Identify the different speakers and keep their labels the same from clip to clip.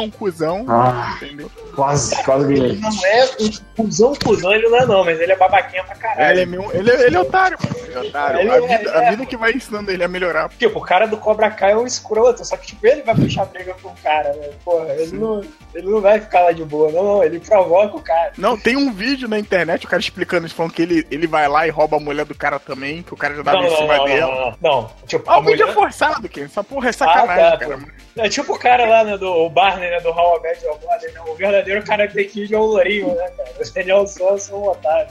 Speaker 1: um cuzão.
Speaker 2: Ah,
Speaker 1: entendeu?
Speaker 2: Quase, quase ganhei.
Speaker 3: Ele não é um cuzão, cuzão, ele não é não, mas ele é babaquinha pra caralho.
Speaker 1: Ele é, meu, ele, é, ele é otário, mano. Ele é otário.
Speaker 3: Ele
Speaker 1: a,
Speaker 3: é-
Speaker 1: vida,
Speaker 3: é-
Speaker 1: a vida que vai ensinando ele a melhorar.
Speaker 3: Tipo, o cara do Cobra Kai é um escroto, só que tipo, ele vai puxar briga com o cara, né? Porra, ele não, ele não vai ficar lá de boa, não, não, ele provoca o cara.
Speaker 1: Não, tem um vídeo na internet, o cara explicando isso, falando que ele, ele vai lá e rouba a mulher do cara também, que o cara já dá
Speaker 3: Não,
Speaker 1: em
Speaker 3: não,
Speaker 1: cima
Speaker 3: não,
Speaker 1: dela.
Speaker 3: não, não, não. Tipo,
Speaker 1: Ah, o vídeo é
Speaker 3: mulher...
Speaker 1: forçado, Ken. Essa porra é sacanagem,
Speaker 3: Ah, tá,
Speaker 1: cara.
Speaker 3: É tipo o cara lá, né, do o Barney, né, do How I Met Your Mother, né? O verdadeiro Karate Kid é o Lourinho, né, cara? O Daniel Souza é um otário.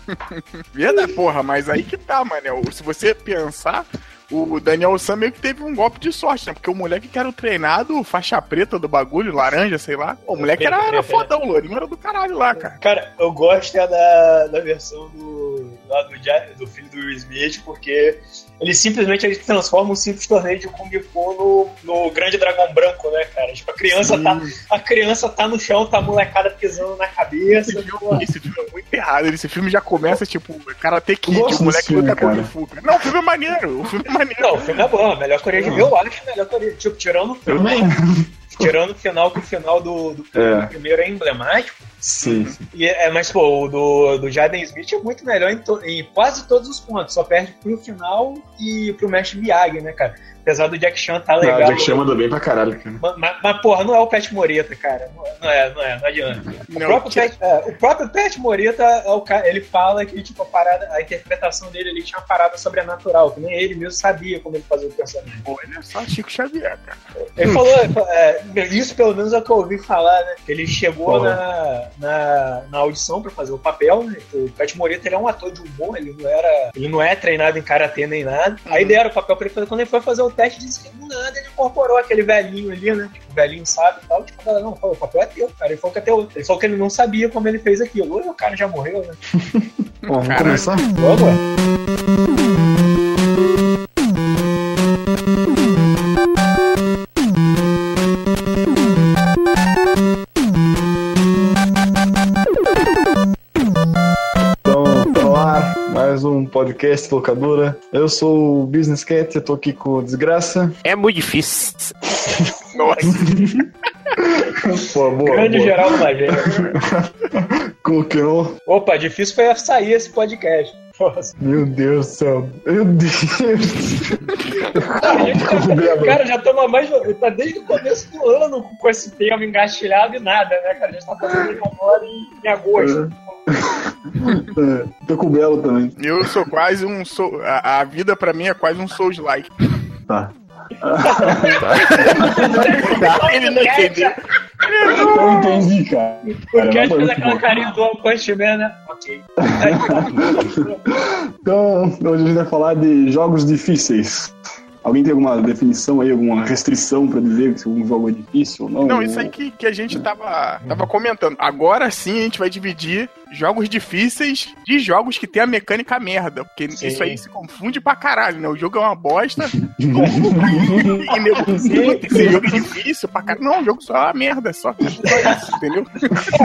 Speaker 1: Verdade, porra, mas aí que tá, mano. Se você pensar, o Daniel Sam meio que teve um golpe de sorte, né? Porque o moleque que era o treinado, faixa preta do bagulho, laranja, sei lá. O moleque era, era fodão, o lourinho era do caralho lá, cara.
Speaker 3: Cara, eu gosto é da, da versão do, lá do, do filho do Will Smith, porque ele simplesmente ele transforma um simples torneio de Kung Fu no, no grande dragão branco, né, cara? Tipo, a criança,
Speaker 1: Sim.
Speaker 3: tá, a criança tá no chão, tá a molecada pisando na cabeça.
Speaker 1: Esse filme, esse filme é muito errado. Esse filme já começa, tipo, Karate Kid,
Speaker 2: Eu gosto
Speaker 1: o moleque
Speaker 2: filme,
Speaker 1: luta
Speaker 2: cara.
Speaker 1: Kung Fu. cara. Não, o filme é maneiro. O filme é maneiro.
Speaker 3: Não, o filme é bom, a melhor Coreia de Eu acho a melhor Coreia. Tipo, tirando o
Speaker 2: Também.
Speaker 3: Tirando o final, que o final do, do
Speaker 2: É.
Speaker 3: primeiro é emblemático.
Speaker 2: Sim, sim.
Speaker 3: E é, mas, pô, o do, do Jaden Smith é muito melhor em, to- em quase todos os pontos. Só perde pro final e pro Mestre Miyagi, né, cara? Apesar do Jack Chan tá
Speaker 2: Ah,
Speaker 3: legal.
Speaker 2: Jack Chan manda bem pra caralho, cara.
Speaker 3: Mas, mas, mas, porra, não é o Pet Moreta, cara. Não é, não é, não, é, não adianta. O,
Speaker 1: Não,
Speaker 3: próprio
Speaker 1: que-
Speaker 3: Pet, é, o próprio Pet Moreta, é o cara, ele fala que tipo, a, parada, a interpretação dele ele tinha uma parada sobrenatural, que nem ele mesmo sabia como ele fazia o personagem.
Speaker 1: Pô, ele é só Chico Xavier, cara.
Speaker 3: Ele falou, é, isso pelo menos é o que eu ouvi falar, né? Que ele chegou
Speaker 2: Porra.
Speaker 3: na, na, na audição pra fazer o papel, né? O Pet Morita ele é um ator de humor, ele não era. Ele não é treinado em karatê nem nada. Aí deram o papel pra ele fazer. Quando ele foi fazer o teste, disse que do nada ele incorporou aquele velhinho ali, né? Tipo, o velhinho sabe e tal. Tipo, não, falou, o papel é teu, cara. Ele falou que é teu. Ele falou que ele não sabia como ele fez aquilo. Oi, o cara já morreu, né?
Speaker 2: Bom, vamos
Speaker 1: Caralho.
Speaker 2: começar?
Speaker 3: Vamos, ué.
Speaker 2: Podcast locadora. Eu sou o Business Cat, eu tô aqui com o Desgraça.
Speaker 4: É muito difícil.
Speaker 1: Nossa,
Speaker 2: Pô, boa,
Speaker 3: Grande
Speaker 2: boa.
Speaker 3: Geraldo Magé.
Speaker 2: Com o Kenon.
Speaker 3: Opa, difícil foi sair esse podcast. Nossa.
Speaker 2: Meu Deus do céu. Meu Deus.
Speaker 3: Cara, a gente
Speaker 2: Com o Belo.
Speaker 3: tá, cara, já toma mais. Tá desde o começo do ano com esse tema engatilhado e nada, né, cara? A gente tá fazendo agora em, em agosto.
Speaker 2: É, tô com o Belo também.
Speaker 1: eu sou quase um. Sou, a, a vida pra mim é quase um Souls-like.
Speaker 2: Tá.
Speaker 1: Ele não entendeu.
Speaker 2: Eu entendi, cara.
Speaker 3: O Cat
Speaker 2: não,
Speaker 3: fez aquela carinha do Punch Man, né? Ok.
Speaker 2: Então, hoje a gente vai falar de jogos difíceis. Alguém tem alguma definição aí, alguma restrição pra dizer se algum jogo é difícil ou não?
Speaker 1: Não, isso aí que, que a gente tava, tava comentando. Agora sim a gente vai dividir jogos difíceis de jogos que tem a mecânica merda. Porque
Speaker 3: Sim.
Speaker 1: isso aí se confunde pra caralho, né? O jogo é uma bosta. e nego, esse jogo é difícil pra caralho. Não, o jogo só é uma merda, só, só isso, entendeu?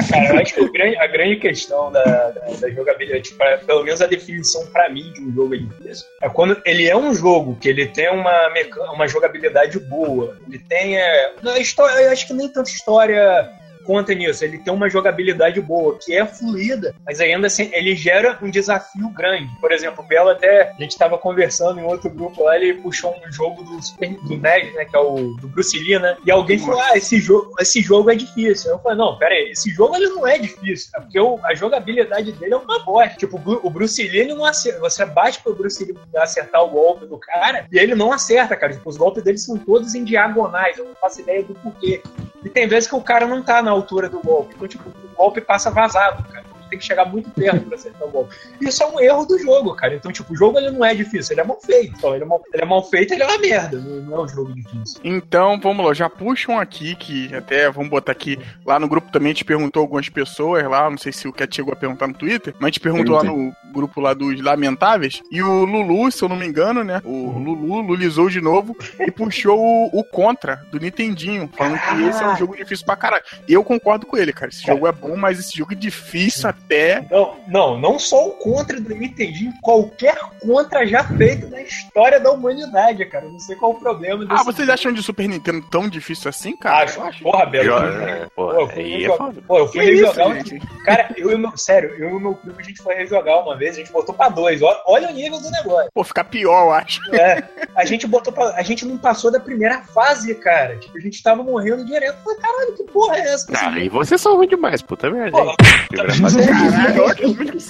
Speaker 3: Cara, eu acho que o grande- a grande questão da, da, da jogabilidade, tipo, pra- pelo menos a definição pra mim de um jogo é difícil, é quando ele é um jogo que ele tem uma, meca- uma jogabilidade boa, ele tem. É, não, história, eu acho que nem tanta história conta nisso, ele tem uma jogabilidade boa, que é fluida, mas ainda assim ele gera um desafio grande. Por exemplo, o Belo até, a gente estava conversando em outro grupo lá, ele puxou um jogo do, Super, do NES, né, que é o do Bruce Lee, né, e alguém falou, ah, esse jogo, esse jogo é difícil. Eu falei, não, pera aí, esse jogo ele não é difícil, é porque o- a jogabilidade dele é uma bosta. Tipo, o Bru- o Bruce Lee, ele não acerta, você bate pro Bruce Lee acertar o golpe do cara, e ele não acerta, cara. Tipo, os golpes dele são todos em diagonais, eu não faço ideia do porquê. E tem vezes que o cara não tá na altura do golpe. Então, tipo, o golpe passa vazado, cara. Tem que chegar muito perto pra acertar o golpe. Isso é um erro do jogo, cara. Então, tipo, o jogo ele não é difícil, ele é mal feito. Então, ele é mal, ele é mal feito, ele é uma merda. Não, é um jogo difícil.
Speaker 1: Então, vamos lá, já puxam aqui, que até vamos botar aqui, lá no grupo também a gente perguntou algumas pessoas lá, não sei se o Cat chegou a perguntar no Twitter, mas a gente perguntou lá no grupo lá dos Lamentáveis, e o Lulu, se eu não me engano, né, o Lulu lulizou de novo e puxou o, o Contra, do Nintendinho, falando que esse é um jogo difícil pra caralho. E eu concordo com ele, cara, esse jogo é bom, mas esse jogo é difícil Até.
Speaker 3: Não, não, não só o contra do Nintendinho, qualquer contra já feito na história da humanidade, cara. Eu não sei qual o problema
Speaker 1: desse. Ah, vocês acham de Super Nintendo tão difícil assim, cara?
Speaker 3: Acho. acho. Porra, Belo.
Speaker 4: É, pô, eu fui,
Speaker 3: rejogar, é pô, eu fui rejogar. Isso, cara, eu e meu. Sério, eu e o meu primo a gente foi rejogar uma vez, a gente botou pra dois. Olha, olha o nível do negócio.
Speaker 1: Pô, ficar pior, eu acho.
Speaker 3: É. A gente botou pra. A gente não passou da primeira fase, cara. Tipo, a gente tava morrendo direto. Falei, caralho, que porra é essa?
Speaker 4: Ah, e vocês são ruins demais, puta merda. Pô,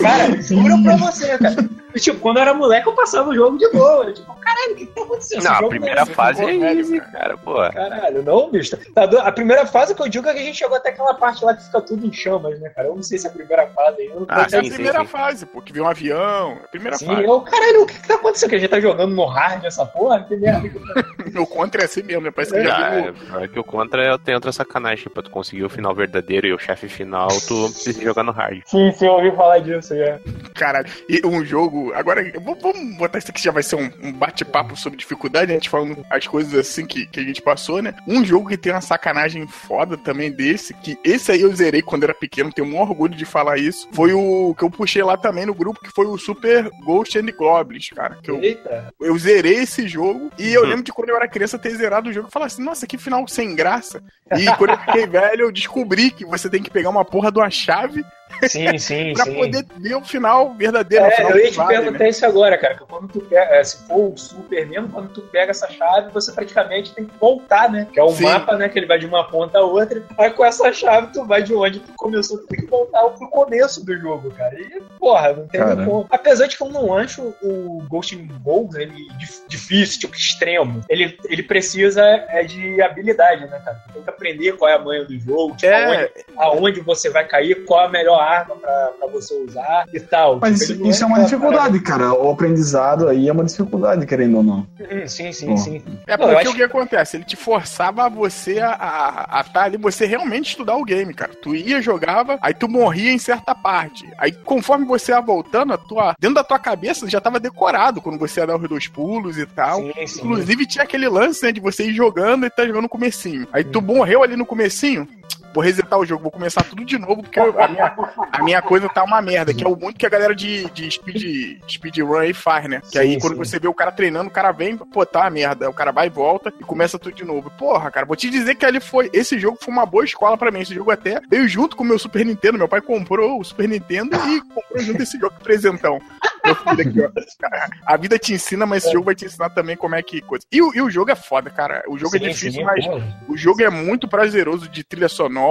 Speaker 3: cara, juro pra você, cara. Tipo, quando eu era moleque, eu passava o jogo de boa. Tipo, caralho, o que tá acontecendo?
Speaker 4: Não, a primeira é fase é easy, cara, pô.
Speaker 3: Caralho, não, bicho. Tá a primeira fase que eu digo é que a gente chegou até aquela parte lá que fica tudo em chamas, né, cara? Eu não sei se é a primeira fase aí.
Speaker 1: Ah, sim, é a primeira sim, fase, pô, que viu um avião. A primeira sim, fase.
Speaker 3: Eu, caralho, o que, que tá acontecendo? Que a gente tá jogando no hard essa porra? Que merda.
Speaker 1: o contra é assim mesmo, né? Parece
Speaker 4: que é, já viu. É que o contra é, tem outra sacanagem. Pra tu conseguir o final verdadeiro e o chefe final, tu precisa jogar no hard.
Speaker 3: Sim, sim, eu ouvi falar disso já.
Speaker 1: Caralho, e um jogo. Agora, vou vamos botar isso aqui já vai ser um, um bate-papo sobre dificuldade, a gente falando as coisas assim que, que a gente passou, né? Um jogo que tem uma sacanagem foda também desse, que esse aí eu zerei quando era pequeno, tenho um orgulho de falar isso, foi o que eu puxei lá também no grupo, que foi o Super Ghost and Goblins, cara. Que eu, Eita. eu zerei esse jogo e eu lembro de quando eu era criança ter zerado o jogo e falar assim, nossa, que final sem graça. E quando eu fiquei velho, eu descobri que você tem que pegar uma porra de uma chave
Speaker 3: Sim, sim,
Speaker 1: pra
Speaker 3: sim.
Speaker 1: poder ver o final verdadeiro. É,
Speaker 3: final eu ia te perguntar né? isso agora, cara. Que quando tu pega, é, se for o Super mesmo, quando tu pega essa chave, você praticamente tem que voltar, né? Que é o sim. mapa, né? Que ele vai de uma ponta a outra. Aí com essa chave, tu vai de onde tu começou, tu tem que voltar pro começo do jogo, cara. E, porra, não tem como. Apesar de que eu não acho o Ghost in Gold ele difícil, tipo, extremo. Ele, ele precisa é de habilidade, né, cara? Tu tem que aprender qual é a manha do jogo, tipo, é. aonde, aonde você vai cair, qual a melhor arma pra, pra você usar e tal.
Speaker 2: Mas tipo, isso, isso é uma dificuldade, cara. O aprendizado aí é uma dificuldade, querendo ou não.
Speaker 3: Hum, sim, sim, Bom. sim.
Speaker 1: É porque acho... o que acontece? Ele te forçava você a estar tá ali, você realmente estudar o game, cara. Tu ia, jogava, aí tu morria em certa parte. Aí conforme você ia voltando, a tua, dentro da tua cabeça já tava decorado quando você ia dar os dois pulos e tal. Sim, sim. Inclusive tinha aquele lance, né, de você ir jogando e tá jogando no comecinho. Aí tu morreu ali no comecinho, vou resetar o jogo, vou começar tudo de novo, porque a minha, a minha coisa tá uma merda, que é o muito que a galera de, de speed, speedrun aí faz, né? Que sim, aí quando você vê o cara treinando, o cara vem, pô, tá uma merda. O cara vai e volta e começa tudo de novo. Porra, cara, vou te dizer que ali foi. Esse jogo foi uma boa escola para mim. Esse jogo até veio junto com o meu Super Nintendo. Meu pai comprou o Super Nintendo e comprou junto esse jogo presentão. Aqui. A vida te ensina, mas esse jogo vai te ensinar também como é que coisa. E, e o jogo é foda, cara. O jogo é sim, é difícil, sim, mas o jogo é muito prazeroso de trilha sonora,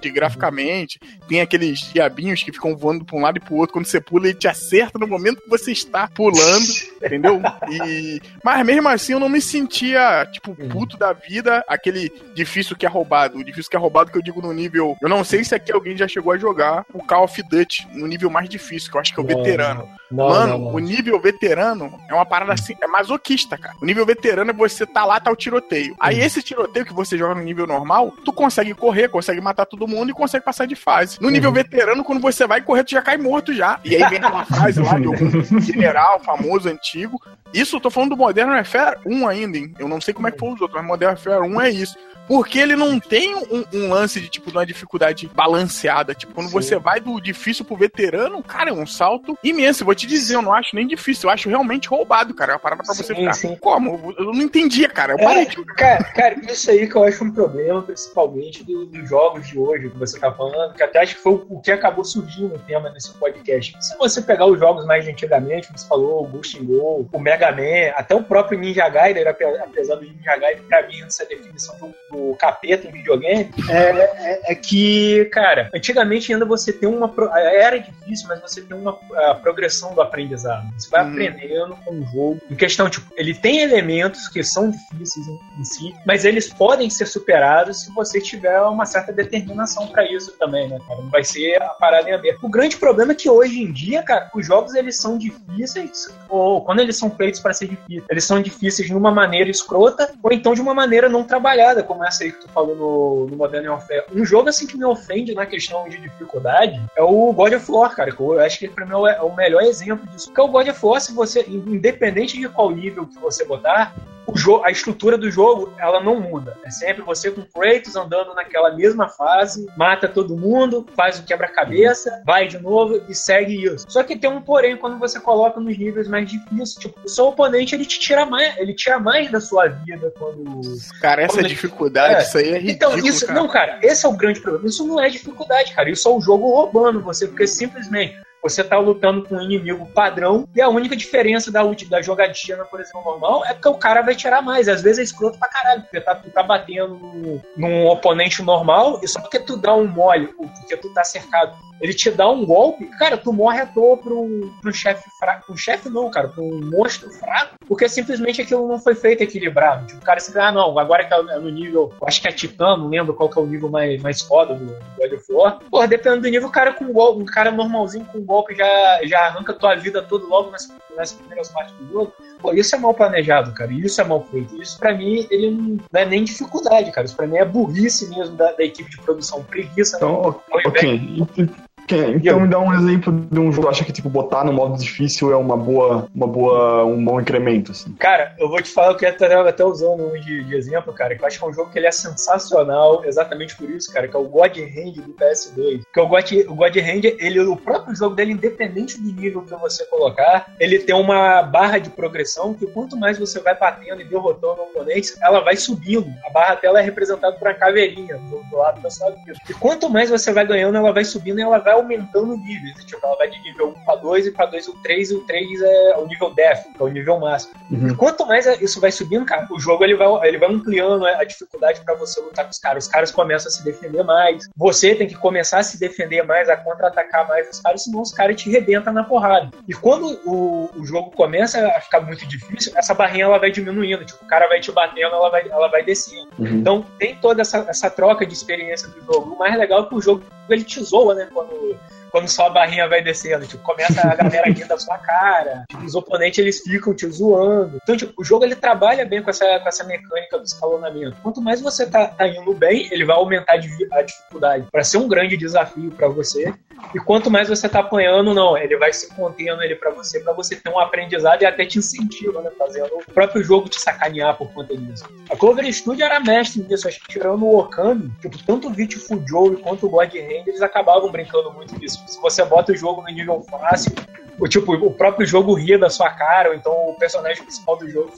Speaker 1: de graficamente. Tem aqueles diabinhos que ficam voando pra um lado e pro outro. Quando você pula, ele te acerta no momento que você está pulando, entendeu? E... Mas mesmo assim, eu não me sentia, tipo, puto da vida, aquele difícil que é roubado. O difícil que é roubado que eu digo no nível. Eu não sei se aqui alguém já chegou a jogar o Call of Duty no nível mais difícil, que eu acho que é o veterano. Não, Mano, não, não. o nível veterano é uma parada assim, é masoquista, cara. O nível veterano é você tá lá, tá o tiroteio. Aí esse tiroteio que você joga no nível normal, tu consegue correr, consegue matar todo mundo e consegue passar de fase. No nível uhum. veterano, quando você vai correr, tu já cai morto já. E aí vem aquela frase lá de um general famoso, antigo. Isso eu tô falando do Modern Warfare 1 ainda, hein? Eu não sei como é que foi os outros, mas Modern Warfare 1 é isso. Porque ele não tem um, um, lance de, tipo, de uma dificuldade balanceada. Tipo, quando Sim. você vai do difícil pro veterano, cara, é um salto imenso. Vou te dizer, eu não acho nem difícil, eu acho realmente roubado, cara. É uma parada pra sim, você ficar. Sim. Como? Eu não entendia, cara. Eu
Speaker 3: parei é, de... cara, cara, isso aí que eu acho um problema, principalmente dos do jogos de hoje, que você tá falando, que até acho que foi o que acabou surgindo o tema nesse podcast. Se você pegar os jogos mais de antigamente, como você falou, o Ghost Go, o Mega Man, até o próprio Ninja Gaiden, apesar do Ninja Gaiden, pra mim, essa definição do do capeta em videogame é, é, é, que, cara, antigamente ainda você tem uma. Era difícil, mas você tem uma progressão do aprendizado. Você vai hum. aprendendo com o jogo. Em questão, tipo, ele tem elementos que são difíceis em, em si, mas eles podem ser superados se você tiver uma certa determinação para isso também, né, cara? Não vai ser a parada em aberto. O grande problema é que hoje em dia, cara, os jogos eles são difíceis, ou quando eles são feitos para ser difíceis, eles são difíceis de uma maneira escrota, ou então de uma maneira não trabalhada, como essa aí que tu falou no, no Modern Warfare. Um jogo assim que me ofende na questão de dificuldade é o God of War, cara. Eu acho que pra mim é o melhor exemplo disso. Porque o God of War, se você, independente de qual nível que você botar, o a estrutura do jogo, ela não muda. É sempre você com Kratos andando naquela mesma fase, mata todo mundo, faz o quebra-cabeça, vai de novo e segue isso. Só que tem um porém quando você coloca nos níveis mais difíceis, tipo, o seu oponente ele te tira mais, ele tira mais da sua vida quando
Speaker 1: Cara, essa
Speaker 3: quando
Speaker 1: dificuldade,
Speaker 3: é.
Speaker 1: isso aí é ridículo,
Speaker 3: Então, isso,
Speaker 1: cara.
Speaker 3: não, cara, esse é o grande problema. Isso não é dificuldade, cara. Isso é o jogo roubando você, porque simplesmente você tá lutando com um inimigo padrão e a única diferença da, da jogatina, por exemplo, normal, é que o cara vai tirar mais. Às vezes é escroto pra caralho, porque tá, tu tá batendo num, oponente normal e só porque tu dá um mole, porque tu tá cercado, ele te dá um golpe, cara, tu morre à toa um, um chefe fraco. Um chefe não, cara, pra um monstro fraco, porque simplesmente aquilo não foi feito equilibrado. Tipo, o cara se ah, não, agora que é no nível, acho que é Titã, não lembro qual que é o nível mais, mais foda do, do God of War. Porra, dependendo do nível, o cara com golpe, um cara normalzinho com golpe já, já arranca tua vida toda logo nas, nas primeiras partes do jogo. Pô, isso é mal planejado, cara. Isso é mal feito. Isso pra mim, ele não é nem dificuldade, cara. Isso pra mim é burrice mesmo da, da equipe de produção. Preguiça, né?
Speaker 2: Então,
Speaker 3: invés-
Speaker 2: ok. Então me dá um exemplo de um jogo que acha que tipo botar no modo difícil é uma boa, uma boa, um bom incremento assim.
Speaker 3: Cara, eu vou te falar que eu tava até usando um de, de exemplo, cara, que eu acho que é um jogo que ele é sensacional, exatamente por isso, cara, que é o God Hand do PS2. Que o God, o God Hand, ele, o próprio jogo dele, independente do nível que você colocar, ele tem uma barra de progressão que quanto mais você vai batendo e derrotando oponentes, ela vai subindo. A barra dela é representada por uma caveirinha do, do lado da sua vida. E quanto mais você vai ganhando, ela vai subindo e ela vai aumentando níveis. Tipo, ela vai de nível 1 para 2 e para 2 o 3 e o 3 é o nível Death, que é o nível máximo. E quanto mais isso vai subindo, cara, o jogo ele vai, ele vai ampliando a dificuldade para você lutar com os caras. Os caras começam a se defender mais. Você tem que começar a se defender mais, a contra-atacar mais os caras, senão os caras te rebentam na porrada. E quando o, o jogo começa a ficar muito difícil, essa barrinha ela vai diminuindo. Tipo, o cara vai te batendo, ela vai, ela vai descendo.
Speaker 2: Uhum.
Speaker 3: Então tem toda essa, essa troca de experiência do jogo. O mais legal é que o jogo ele te zoa, né? Quando, que quando sua barrinha vai descendo. Tipo, começa a galera rir da sua cara. Tipo, os oponentes eles ficam te zoando. Então, tipo, o jogo ele trabalha bem com essa, com essa mecânica do escalonamento. Quanto mais você tá, tá indo bem, ele vai aumentar a dificuldade para ser um grande desafio para você. E quanto mais você tá apanhando, não, ele vai se contendo ele para você, para você ter um aprendizado e até te incentiva, né? Fazendo o próprio jogo te sacanear por conta disso. A Clover Studio era mestre nisso, acho que tirando o Okami, tipo, tanto o Beautiful Joe quanto o God Hand, eles acabavam brincando muito disso. Se você bota o jogo no nível fácil, o, tipo, o próprio jogo ria da sua cara, ou então o personagem principal do jogo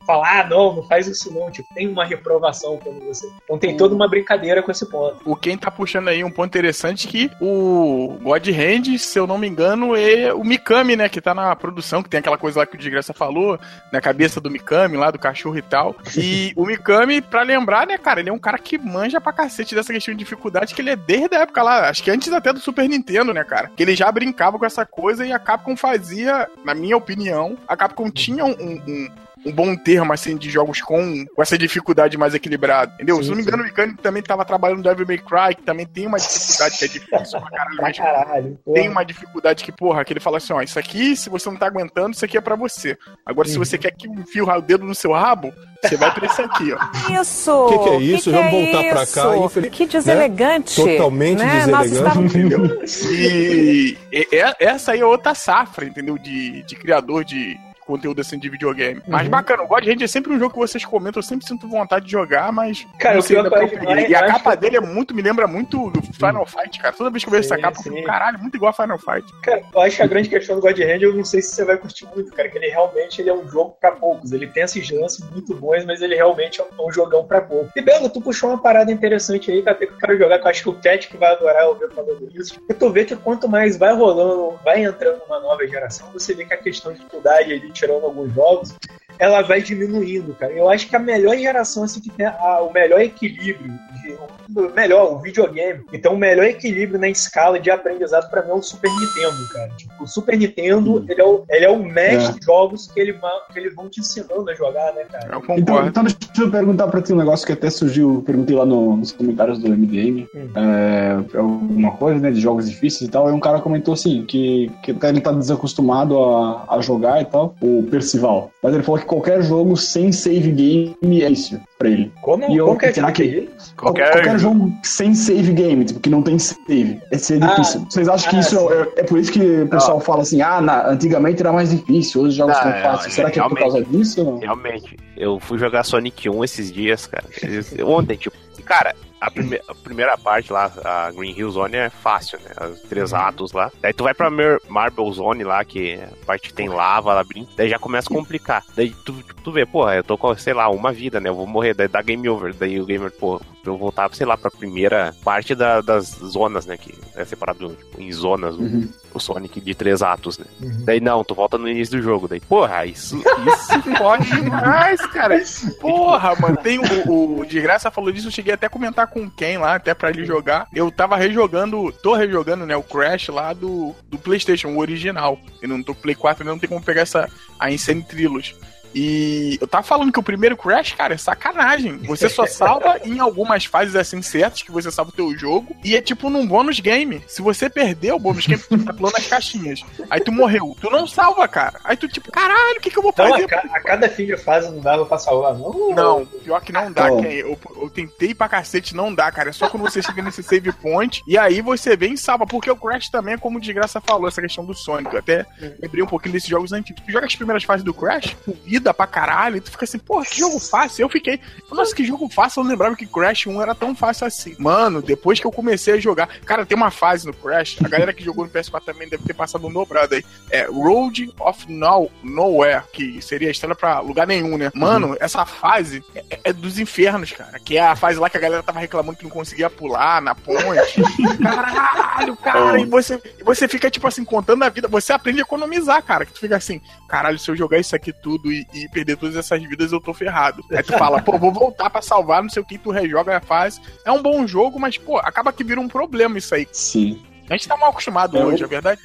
Speaker 3: tipo, fala, ah, não, não faz isso não, tipo, tem uma reprovação quando você. Então tem toda uma brincadeira com esse ponto.
Speaker 1: O Ken tá puxando aí um ponto interessante que o God Hand, se eu não me engano, é o Mikami, né? Que tá na produção, que tem aquela coisa lá que o Desgraça falou, na cabeça do Mikami, lá do cachorro e tal. E o Mikami, pra lembrar, né, cara, ele é um cara que manja pra cacete dessa questão de dificuldade, que ele é desde a época lá, acho que antes até do Super Nintendo, né, cara? Que ele já brincava com essa coisa e a Capcom fazia, na minha opinião, a Capcom tinha um- um um bom termo, assim, de jogos com, com essa dificuldade mais equilibrada. Entendeu?
Speaker 3: Sim,
Speaker 1: Se não me engano, o Mikami também tava trabalhando no Devil May Cry, que também tem uma dificuldade que é difícil pra caralho, mas
Speaker 3: caralho. porra.
Speaker 1: tem uma dificuldade que, porra, que ele fala assim, ó, isso aqui, se você não tá aguentando, isso aqui é pra você. Agora, se
Speaker 3: Uhum.
Speaker 1: você quer que enfie o dedo no seu rabo, você vai pra esse aqui, ó.
Speaker 5: Isso!
Speaker 6: O que que é isso? Vamos
Speaker 5: é
Speaker 6: voltar pra cá,
Speaker 5: isso?
Speaker 6: infeliz-
Speaker 5: Que deselegante.
Speaker 6: né? Totalmente
Speaker 5: né?
Speaker 6: Deselegante.
Speaker 5: estávamos-
Speaker 1: Entendeu? E, e- e- essa aí é outra safra, entendeu? De, de criador de conteúdo assim de videogame. Mas
Speaker 3: Uhum.
Speaker 1: bacana, o God Hand é sempre um jogo que vocês comentam, eu sempre sinto vontade de jogar, mas.
Speaker 3: Cara,
Speaker 1: ainda
Speaker 3: eu acho-
Speaker 1: eu peguei.
Speaker 3: eu
Speaker 1: E a capa
Speaker 3: que-
Speaker 1: dele é muito, me lembra muito do Final Fight, cara. Toda vez que eu vejo
Speaker 3: Sim,
Speaker 1: essa capa, eu
Speaker 3: sim.
Speaker 1: fico, caralho, muito igual a Final Fight.
Speaker 3: Cara, eu acho que a grande questão do God Hand, eu não sei se você vai curtir muito, cara, que ele realmente ele é um jogo pra poucos. Ele tem esses lances muito bons, mas ele realmente é um, um jogão pra poucos. E Belo, tu puxou uma parada interessante aí, que até que eu quero jogar, que eu acho que o Cat que vai adorar ouvir falando isso. E tu vê que quanto mais vai rolando, vai entrando uma nova geração, você vê que a questão de dificuldade ali, tirando alguns jogos, ela vai diminuindo, cara. Eu acho que a melhor geração, assim, que tem a- o melhor equilíbrio, de, o melhor, o videogame, então o melhor equilíbrio na escala de aprendizado pra mim é o Super Nintendo, cara. Tipo, o Super Nintendo, ele, é o, ele é o mestre de jogos que, ele, que eles vão te ensinando a jogar, né, cara?
Speaker 1: Eu
Speaker 2: Então,
Speaker 1: concordo.
Speaker 2: então deixa eu perguntar pra ti um negócio que até surgiu, perguntei lá no- nos comentários do MDM,
Speaker 3: Hum.
Speaker 2: é, alguma coisa, né, de jogos difíceis e tal, e um cara comentou assim, que, que ele tá desacostumado a, a jogar e tal, o Percival. Mas ele falou que qualquer jogo sem save game é isso pra ele.
Speaker 3: Como,
Speaker 2: E eu-
Speaker 3: que é
Speaker 2: será que-
Speaker 3: que
Speaker 1: Qualquer,
Speaker 2: Qualquer jogo sem save game, tipo, que não tem save. É ser
Speaker 3: Ah,
Speaker 2: difícil. Vocês acham que
Speaker 3: ah,
Speaker 2: isso é, é por isso que o pessoal fala assim, ah, na- antigamente era mais difícil, hoje os jogos
Speaker 4: Não,
Speaker 2: são
Speaker 4: é,
Speaker 2: fáceis.
Speaker 4: é,
Speaker 2: Será que é por causa disso não?
Speaker 4: Realmente, eu fui jogar Sonic 1 esses dias, cara. Ontem, tipo, cara, a, prime a primeira parte lá, a Green Hill Zone é fácil, né? Os três atos lá. Daí tu vai pra Mer Marble Zone lá, que a parte que tem lava, labirinto. Daí já começa a complicar. Daí tu, tu vê, porra, eu tô com, sei lá, uma vida, né? Eu vou morrer, daí dá game over. Daí o gamer, pô, eu voltar, sei lá, pra primeira parte da- das zonas, né? Que é separado tipo, em zonas o-
Speaker 2: Uhum.
Speaker 4: o Sonic de três atos, né?
Speaker 3: Uhum.
Speaker 4: Daí não, tu volta no início do jogo. Daí, porra, isso, isso pode demais, cara.
Speaker 1: Porra, mano, tem o, o de graça falou disso, eu cheguei até a comentar com quem lá, até pra ele jogar. Eu tava rejogando, tô rejogando, né, o Crash lá do, do PlayStation, o original. E não tô Play 4, não tem como pegar essa a Insane Trilogy. E eu tava falando que o primeiro Crash, cara, é sacanagem. Você só salva em algumas fases assim certas que você salva o teu jogo. E é tipo num bônus game. Se você perder o bônus game, tu tá pulando as caixinhas. Aí tu morreu. Tu não salva, cara. Aí tu, tipo, caralho, o que, que eu vou
Speaker 3: Então
Speaker 1: fazer?
Speaker 3: a, ca- a cada fim de fase não dava pra salvar, não?
Speaker 1: Não, pior que não dá,
Speaker 2: Oh.
Speaker 1: Ken. Eu, eu tentei pra cacete, não dá, cara. É só quando você chega nesse save point e aí você vem e salva. Porque o Crash também, é como o de graça falou, essa questão do Sonic. Eu até lembrei um pouquinho desses jogos antigos. Tu joga as primeiras fases do Crash, tu vida pra caralho, e tu fica assim, porra, que jogo fácil. Eu fiquei, nossa, que jogo fácil. Eu não lembrava que Crash 1 era tão fácil assim. Mano, depois que eu comecei a jogar. Cara, tem uma fase no Crash, a galera que jogou no PS4 também deve ter passado um dobrado aí. É Road of no, Nowhere, que seria a estrela pra lugar nenhum, né? Mano, essa fase é, é dos infernos, cara. Que é a fase lá que a galera tava reclamando que não conseguia pular na ponte. Caralho, cara. E você, e você fica, tipo assim, contando a vida. Você aprende a economizar, cara. Que tu fica assim, caralho, se eu jogar isso aqui tudo e, e perder todas essas vidas, eu tô ferrado. Aí tu fala, pô, vou voltar pra salvar, não sei o que, tu rejoga a fase. É um bom jogo, mas, pô, acaba que vira um problema isso aí.
Speaker 2: Sim.
Speaker 1: A gente tá mal acostumado
Speaker 2: É,
Speaker 1: hoje, é verdade?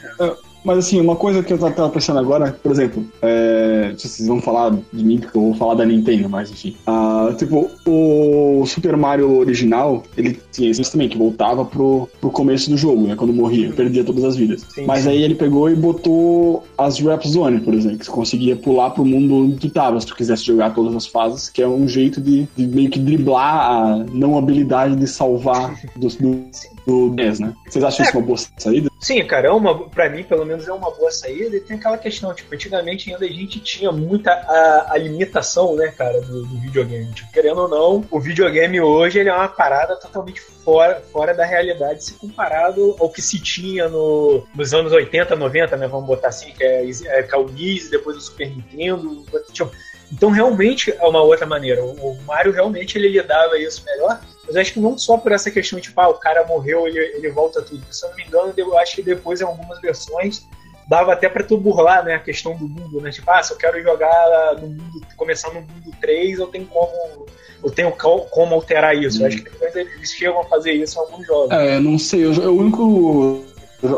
Speaker 2: Mas assim, uma coisa que eu tava- pensando agora, por exemplo, é, não sei se vocês vão falar de mim, porque eu vou falar da Nintendo, mas enfim. Ah, tipo, o Super Mario original, ele tinha isso também, que voltava pro, pro começo do jogo, né? Quando morria, perdia todas as vidas.
Speaker 3: Sim,
Speaker 2: mas
Speaker 3: sim.
Speaker 2: aí ele pegou e botou as Rap Zone, por exemplo, que você conseguia pular pro mundo onde tu tava, se tu quisesse jogar todas as fases, que é um jeito de, de meio que driblar a não habilidade de salvar do, do, do 10, né? Vocês acham isso uma boa saída?
Speaker 3: Sim, cara, é uma, pra mim, pelo menos, é uma boa saída. E tem aquela questão, tipo, antigamente ainda a gente tinha muita a, a limitação, né, cara, do, do videogame. Tipo, querendo ou não, o videogame hoje ele é uma parada totalmente fora, fora da realidade se comparado ao que se tinha no, nos anos 80, 90, né, vamos botar assim, que é, é é o NES, depois o Super Nintendo. Tipo, então, realmente é uma outra maneira. O, o Mario realmente ele lidava isso melhor. Mas acho que não só por essa questão, tipo, ah, o cara morreu, ele, ele volta tudo. Se eu não me engano, eu acho que depois, em algumas versões, dava até pra tu burlar, né, a questão do mundo, né? Tipo, ah, se eu quero jogar no mundo, começar no mundo 3, eu tenho como. Eu tenho co- como alterar isso. Eu acho que depois eles chegam a fazer isso em alguns jogos.
Speaker 2: É, não sei. Eu, eu- o único.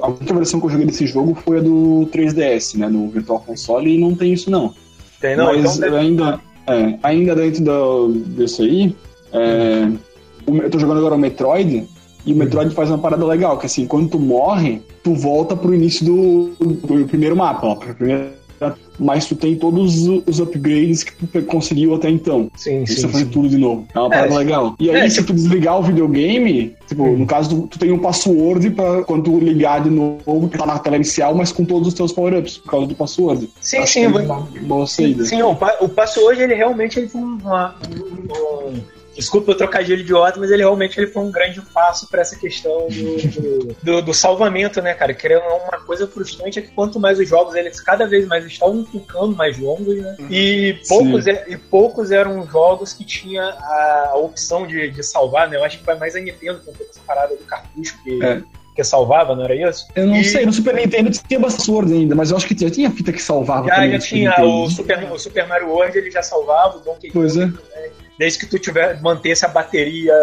Speaker 2: A única versão que eu joguei desse jogo foi a do 3DS, né? No Virtual Console, e não tem isso não.
Speaker 3: Tem, não,
Speaker 2: Mas
Speaker 3: então deve-
Speaker 2: ainda, é, ainda dentro do, disso aí, é, o- eu tô jogando agora o Metroid, e o Metroid faz uma parada legal, que assim, quando tu morre, tu volta pro início do, do primeiro mapa, ó, pro primeiro, mas tu tem todos os upgrades que tu conseguiu até então.
Speaker 3: Sim,
Speaker 2: Isso
Speaker 3: sim,
Speaker 2: você faz
Speaker 3: sim.
Speaker 2: tudo de novo. É uma parada
Speaker 3: É,
Speaker 2: legal. E aí,
Speaker 3: é,
Speaker 2: se
Speaker 3: tipo-
Speaker 2: tu desligar o videogame, tipo,
Speaker 3: Hum.
Speaker 2: no caso, tu, tu tem um password pra quando tu ligar de novo, que tá na tela inicial, mas com todos os teus power-ups, por causa do password.
Speaker 3: Sim,
Speaker 2: Acho
Speaker 3: sim,
Speaker 2: é
Speaker 3: vou-
Speaker 2: uma boa saída.
Speaker 3: Sim, o, pa- o passo hoje, ele realmente ele foi uma- um- Desculpa o trocadilho idiota, mas ele realmente ele foi um grande passo para essa questão do, do, do- salvamento, né, cara? Querendo uma coisa frustrante é que quanto mais os jogos, eles cada vez mais estavam ficando mais longos, né? E poucos, e poucos eram jogos que tinha a, a opção de, de salvar, né? Eu acho que foi mais a Nintendo com toda essa parada do cartucho que,
Speaker 2: É.
Speaker 3: que salvava, não era isso?
Speaker 2: Eu não
Speaker 3: E-
Speaker 2: sei, no Super Nintendo tinha password ainda, mas eu acho que já tinha fita que salvava.
Speaker 3: Já,
Speaker 2: também
Speaker 3: já tinha o Super, o Super Mario World, ele já salvava, o Donkey
Speaker 2: Pois é.
Speaker 3: Desde que tu tiver mantesse a bateria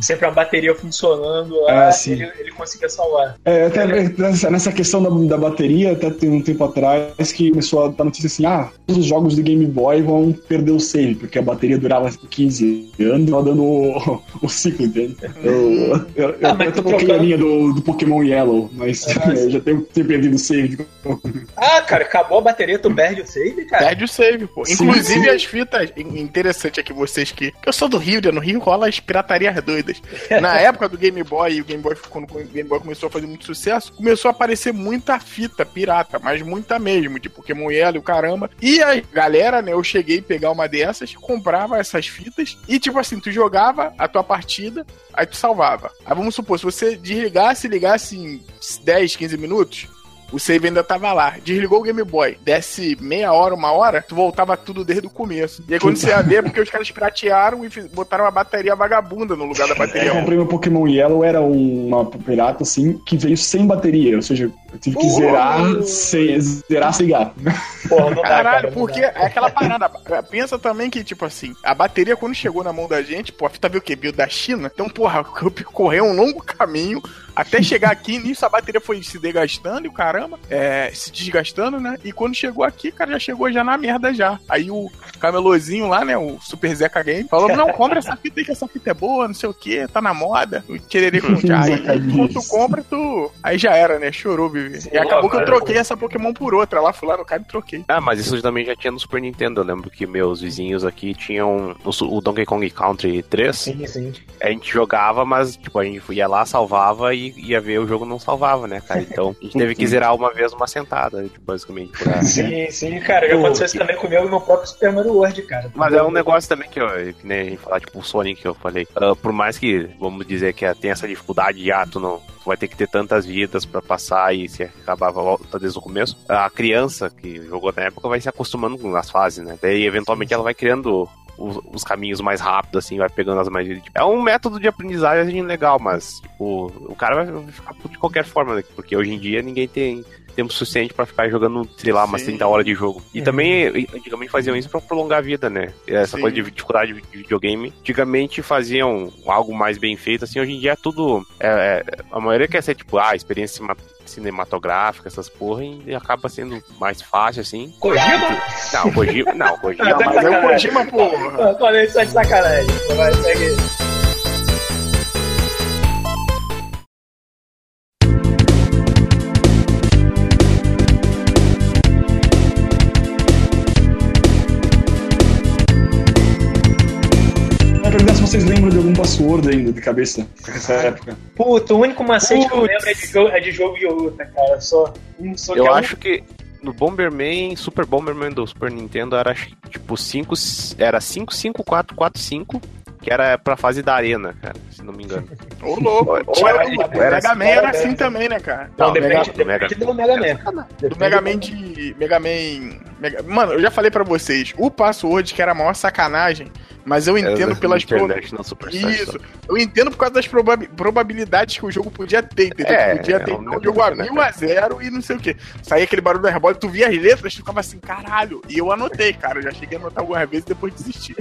Speaker 3: sempre a bateria funcionando
Speaker 2: Ah,
Speaker 3: lá,
Speaker 2: sim.
Speaker 3: ele, ele conseguia salvar.
Speaker 2: É, até nessa, nessa questão da, da bateria, até tem um tempo atrás que começou a dar notícia assim: ah, todos os jogos de Game Boy vão perder o save, porque a bateria durava 15 anos e tava dando o, o ciclo, entende? Eu, eu, eu,
Speaker 3: Ah,
Speaker 2: eu troquei
Speaker 3: trocando-
Speaker 2: a linha do, do Pokémon Yellow, mas
Speaker 3: Ah,
Speaker 2: eu já tenho, tenho perdido o save.
Speaker 3: Ah, cara, acabou a bateria, tu perde o save, cara.
Speaker 1: Perde o save, pô.
Speaker 2: Sim,
Speaker 1: Inclusive
Speaker 2: sim.
Speaker 1: as fitas. in- Interessante aqui vocês que. que eu sou do Rio, né? No Rio rola as piratarias doidas. Na época do Game Boy, e o Game Boy, quando o Game Boy começou a fazer muito sucesso, começou a aparecer muita fita pirata, mas muita mesmo, de Pokémon Yellow e o caramba. E a galera, né? Eu cheguei a pegar uma dessas, comprava essas fitas e, tipo assim, tu jogava a tua partida, aí tu salvava. Aí vamos supor, se você desligasse e ligasse em 10, 15 minutos, o save ainda tava lá. Desligou o Game Boy, desce meia hora, uma hora, tu voltava tudo desde o começo. E aí quando você ia ver, é porque os caras piratearam e botaram uma bateria vagabunda no lugar da
Speaker 2: Eu
Speaker 1: bateria.
Speaker 2: comprei meu Pokémon Yellow, era uma pirata assim, que veio sem bateria, ou seja, eu tive que
Speaker 3: Uh!
Speaker 2: zerar sem, zerar sem ligar.
Speaker 3: Porra, não dá,
Speaker 1: Caralho,
Speaker 3: cara, não
Speaker 1: porque
Speaker 3: dá.
Speaker 1: é aquela parada. Pensa também que, tipo assim, a bateria quando chegou na mão da gente, pô, a fita veio o quê? Veio da China. Então, porra, eu percorri um longo caminho até chegar aqui. Nisso a bateria foi se desgastando e o caramba, é, se desgastando, né? E quando chegou aqui, cara, já chegou já na merda já. Aí o camelozinho lá, né? O Super Zeca Game, falou: não, compra essa fita aí que essa fita é boa, não sei o que, tá na moda. O quererê com já. Aí quando tu compra, tu. Aí já era, né? Chorou, Vivi. E acabou que eu troquei essa Pokémon por outra. Lá fui lá no cara e troquei.
Speaker 4: Ah, mas isso também já tinha no Super Nintendo. Eu lembro que meus vizinhos aqui tinham o, o Donkey Kong Country 3.
Speaker 3: Sim, sim.
Speaker 4: A gente jogava, mas tipo, a gente ia lá, salvava e ia ver o jogo não salvava, né, cara? Então a gente teve que zerar uma vez uma sentada, tipo, basicamente. Por aí.
Speaker 3: Sim, sim, cara. Já aconteceu isso também comigo no próprio Super Mario World, cara.
Speaker 4: Mas é um negócio também que, eu, que nem a gente falar, tipo, o Sonic que eu falei. Ah, por mais que, vamos dizer que tem essa dificuldade de ah, tu não. Vai ter que ter tantas vidas pra passar e se acabar a volta desde o começo. A criança que jogou na época vai se acostumando com as fases, né? Daí eventualmente ela vai criando os, os caminhos mais rápidos, assim, vai pegando as mais. É um método de aprendizagem legal, mas, tipo, o cara vai ficar puto de qualquer forma, né? Porque hoje em dia ninguém tem tempo suficiente pra ficar jogando, sei lá, umas
Speaker 1: Sim.
Speaker 4: 30 horas de jogo. E
Speaker 3: Uhum.
Speaker 4: também, antigamente faziam isso pra prolongar a vida, né? Essa
Speaker 1: Sim.
Speaker 4: coisa de dificuldade de videogame. Antigamente faziam algo mais bem feito, assim, hoje em dia é tudo. é- é- a maioria quer ser, tipo, ah, experiência cinematográfica, essas porra, e acaba sendo mais fácil, assim.
Speaker 3: Kojima?
Speaker 4: Não, Kojima, não, Kojima.
Speaker 1: Não, mas é o Kojima, porra.
Speaker 3: Ah, Falei isso é de sacanagem. Vai, segue.
Speaker 2: Lembram de algum password ainda de cabeça nessa época.
Speaker 3: Puta, o único macete que eu
Speaker 1: Putz.
Speaker 3: lembro é de, jogo, é de jogo de luta, cara. Só. Um só que
Speaker 4: Eu
Speaker 3: é um-
Speaker 4: acho que no Bomberman, Super Bomberman do Super Nintendo era tipo 5, era 55445, que era pra fase da arena, cara, se não me engano.
Speaker 1: Ô, louco.
Speaker 4: Ou
Speaker 3: era-
Speaker 1: Mega Man era assim também, né, cara?
Speaker 3: Não,
Speaker 4: Não,
Speaker 3: depende,
Speaker 4: Mega-
Speaker 3: depende do Mega Man.
Speaker 1: Do Mega Man de. Mega Man. Mega- Mano, eu já falei pra vocês, o password que era a maior sacanagem, mas eu entendo
Speaker 4: Era
Speaker 1: pelas pro...
Speaker 4: International Superstar.
Speaker 1: Isso, eu entendo por causa das probabi- probabilidades que o jogo podia ter, entendeu?
Speaker 4: É,
Speaker 1: podia
Speaker 4: é
Speaker 1: ter
Speaker 4: um
Speaker 1: então, o
Speaker 4: negócio,
Speaker 1: jogo a
Speaker 4: né,
Speaker 1: mil
Speaker 4: cara?
Speaker 1: a zero e não sei o que. Saía aquele barulho da rebola, tu via as letras, tu ficava assim, caralho. E eu anotei, cara, eu já cheguei a anotar algumas vezes e depois desisti.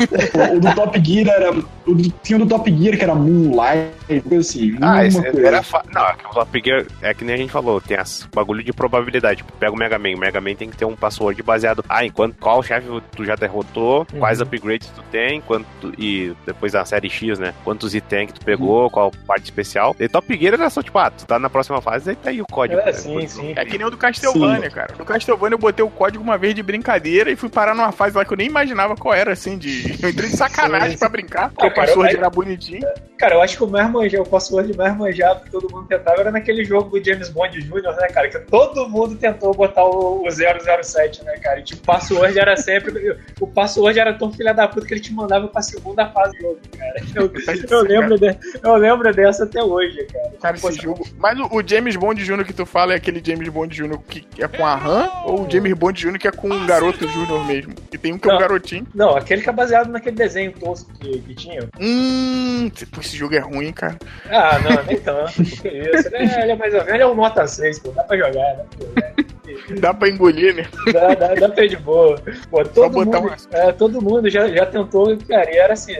Speaker 2: O, do Top Gear era. O do, tinha o do Top Gear que era Moonlight, coisa assim.
Speaker 4: Ah, esse
Speaker 2: coisa.
Speaker 4: era fa... Não, é o Top Gear é que nem a gente falou, tem as bagulho de probabilidade. Tipo, pega o Mega Man, o Mega Man tem que ter um password baseado. Ah, enquanto qual chefe tu já derrotou,
Speaker 3: Uhum.
Speaker 4: quais upgrades tu tem, quanto e depois da série X, né? Quantos itens que tu pegou, qual parte especial. E Top Gear era só tipo, ah, tu tá na próxima fase, aí tá aí o código.
Speaker 3: É,
Speaker 4: né?
Speaker 3: sim, sim.
Speaker 1: É que nem o do Castlevania, cara. No Castlevania eu botei o código uma vez de brincadeira e fui parar numa fase lá que eu nem imaginava qual era, assim, de. Eu entrei de sacanagem
Speaker 3: Sim,
Speaker 1: pra brincar, porque
Speaker 3: Ah,
Speaker 1: o password
Speaker 3: eu-
Speaker 1: era bonitinho.
Speaker 3: Cara, eu acho que o mais manjado, o password mais manjado que todo mundo tentava era naquele jogo do James Bond Jr., né, cara? Que todo mundo tentou botar o, o 007, né, cara? E tipo, o password era sempre. O password era tão filha da puta que ele te mandava pra segunda fase do jogo, cara. Eu, eu lembro, de- eu lembro dessa até hoje, cara.
Speaker 1: Cara,
Speaker 3: Pô,
Speaker 1: esse jogo. Mas o, o James Bond Jr. que tu fala é aquele James Bond Jr. que é com a RAM ou o James Bond Jr. que é com um garoto Júnior mesmo? E tem um que é um garotinho.
Speaker 3: Não, aquele que é baseado naquele desenho tosco que, que tinha.
Speaker 1: Hum, esse jogo é ruim, cara.
Speaker 3: Ah, não, nem tanto. Que isso. Ele é, ele é mais ou menos, ele é um nota 6, pô. Dá pra jogar, jogar.
Speaker 1: Dá pra engolir, né?
Speaker 3: Dá, dá, dá pra ir de boa. Pô, todo,
Speaker 1: botar
Speaker 3: mundo,
Speaker 1: uma-
Speaker 3: é, todo mundo já, já tentou, cara, e era assim,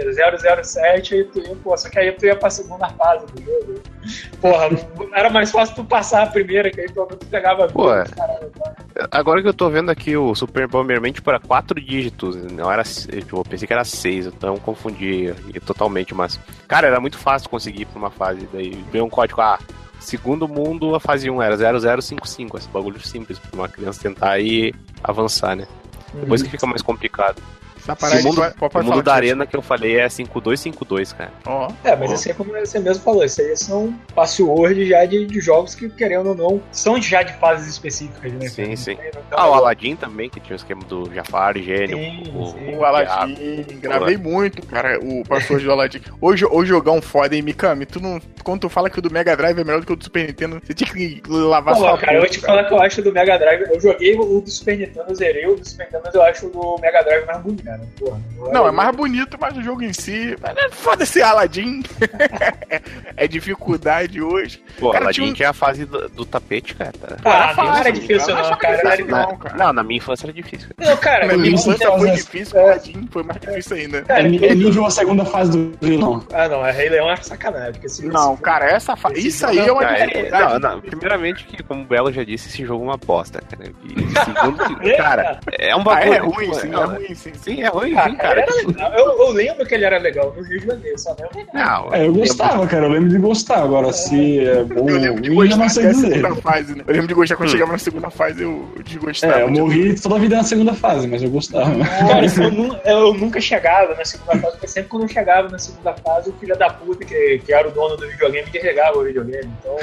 Speaker 3: 007, aí tu ia, pô, só que aí tu ia pra segunda fase do jogo. Porra, era mais fácil tu passar a primeira, que aí pelo menos tu pegava a vida.
Speaker 4: Pô, é.
Speaker 3: caralho?
Speaker 4: Agora que eu tô vendo aqui o Super Bomberman tipo, era quatro dígitos, não era. Tipo, eu pensei que era seis, então eu confundi totalmente, mas. Cara, era muito fácil conseguir pra uma fase. Daí veio um código, ah, segundo mundo, a fase 1 era 0055, esse bagulho simples pra uma criança tentar ir avançar, né? Depois que fica mais complicado.
Speaker 1: Essa parada
Speaker 4: o mundo,
Speaker 1: pode- pode
Speaker 4: o mundo da arena que eu falei é 5252, cara.
Speaker 1: Ó,
Speaker 3: É, mas isso aí, como você mesmo falou, isso aí são password já de, de jogos que, querendo ou não, são já de fases específicas, né?
Speaker 4: Sim,
Speaker 3: cara?
Speaker 4: sim.
Speaker 3: Tem
Speaker 4: Ah, o Aladdin também, que tinha o esquema do Jafar, Gênio,
Speaker 3: Sim,
Speaker 4: o,
Speaker 3: sim.
Speaker 1: o Aladdin, gravei muito, cara, o password do Aladdin. Hoje o jogão foda, hein, Mikami? Tu não, quando tu fala que o do Mega Drive é melhor do que o do Super Nintendo, você tinha que lavar
Speaker 3: Pô,
Speaker 1: sua
Speaker 3: cara, eu vou te falar que eu acho do Mega Drive. Eu joguei o do Super Nintendo, eu zerei o do Super Nintendo, mas eu acho o do Mega Drive mais bonito, cara. Porra, eu-
Speaker 1: Não, é mais bonito, mas o jogo em si. é Foda esse Aladdin. é dificuldade hoje.
Speaker 4: Pô,
Speaker 1: Cara,
Speaker 4: Aladdin
Speaker 1: tinha um-
Speaker 4: tinha a fase do, do tapete, cara.
Speaker 3: Ah, não
Speaker 1: fácil,
Speaker 3: era difícil,
Speaker 1: cara.
Speaker 3: não, cara.
Speaker 1: achava
Speaker 3: Era
Speaker 1: difícil,
Speaker 3: não.
Speaker 1: não, cara.
Speaker 4: Não, na minha infância era difícil.
Speaker 3: Não, cara,
Speaker 1: Na minha infância foi
Speaker 2: né?
Speaker 1: difícil, o Aladdin foi mais difícil ainda.
Speaker 3: cara,
Speaker 2: É, é nível a segunda fase do vilão.
Speaker 3: Ah, não, é Rei Leão é sacanagem.
Speaker 1: Não, cara, essa fa...
Speaker 3: Esse
Speaker 1: isso aí é uma
Speaker 4: Cara, é-
Speaker 1: dificuldade.
Speaker 4: não, não, primeiramente que, como o Belo já disse, esse jogo é uma bosta, cara. E segundo cara, é um
Speaker 1: Ah,
Speaker 4: bagulho.
Speaker 1: é ruim, sim, é ruim, sim.
Speaker 4: Sim, é ruim,
Speaker 3: Ah,
Speaker 4: sim,
Speaker 3: cara,
Speaker 4: cara.
Speaker 3: era legal. Eu, eu lembro que ele era legal. No Rio de Janeiro, só lembro.
Speaker 4: Não,
Speaker 2: É, eu gostava, cara. Eu lembro de gostar. Agora, se é bom
Speaker 1: Eu lembro de gostar
Speaker 2: não sei dizer.
Speaker 1: segunda fase, né? Eu lembro de gostar
Speaker 4: Hum.
Speaker 1: quando chegava na segunda fase, eu desgostava.
Speaker 2: É, eu
Speaker 1: de-
Speaker 2: morri toda a vida na segunda fase, mas eu gostava.
Speaker 3: Cara, eu, eu nunca chegava na segunda fase, porque sempre quando eu chegava na segunda fase, o filho da puta, que, que era o dono do videogame, desligava o videogame. Então.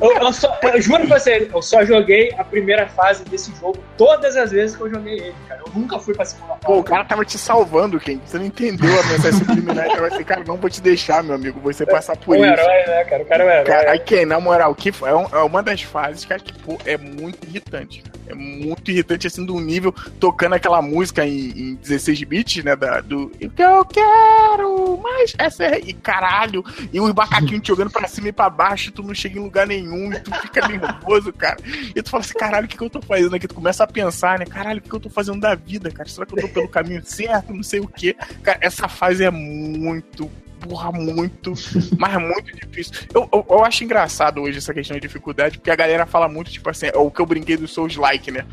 Speaker 3: eu, eu só, eu juro pra você, eu só joguei a primeira fase desse jogo todas as vezes que eu joguei ele, cara. Eu nunca fui pra segunda fase.
Speaker 1: Pô, o cara tava te salvando, Ken. Você não entendeu a mensagem subliminar. Ele vai ser, cara, não vou te deixar, meu amigo. Você passar por
Speaker 3: É um
Speaker 1: isso.
Speaker 3: herói, né, cara? O cara é um herói.
Speaker 1: Cara, aí, Ken, na moral, que é, um- é uma das fases, cara, que pô, é muito irritante. É muito irritante, assim, do nível tocando aquela música em, em 16 bits, né? Da, do eu quero mais essa é... E caralho, e os macaquinhos te jogando pra cima e pra baixo, tu não chega em lugar nenhum, e tu fica nervoso, cara. E tu fala assim, caralho, o que, que eu tô fazendo aqui? Tu começa a pensar, né? Caralho, o que, que eu tô fazendo da vida, cara? Será que eu tô pelo caminho certo? Não sei o quê. Cara, essa fase é muito porra, muito, mas muito difícil. Eu, eu, eu acho engraçado hoje essa questão de dificuldade, porque a galera fala muito, tipo assim, é o que eu brinquei do Souls Like, né?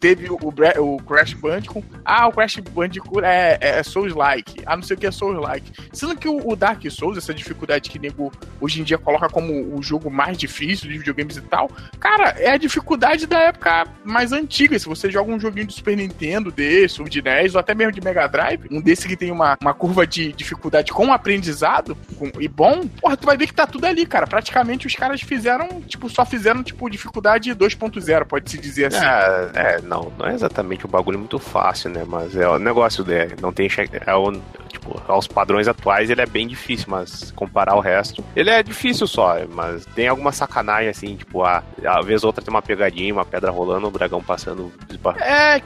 Speaker 1: Teve o, o Crash Bandicoot, ah, o Crash Bandicoot é, é Souls Like, ah, não sei o que é Souls Like. Sendo que o, o Dark Souls, essa dificuldade que nego hoje em dia coloca como o jogo mais difícil de videogames e tal, cara, é a dificuldade da época mais antiga. Se você joga um joguinho de Super Nintendo desse, ou de NES, ou até mesmo de Mega Drive, um desse que tem uma, uma curva de dificuldade com aprendizado com- e bom, porra, tu vai ver que tá tudo ali, cara. Praticamente os caras fizeram, tipo, só fizeram, tipo, dificuldade 2.0, pode-se dizer assim.
Speaker 4: É, é, não, não é exatamente um bagulho muito fácil, né? Mas é o negócio dele, não tem é o, tipo, aos padrões atuais ele é bem difícil, mas comparar o resto, ele é difícil só, mas tem alguma sacanagem assim, tipo, a, a vez ou outra tem uma pegadinha, uma pedra rolando, um dragão passando
Speaker 1: É,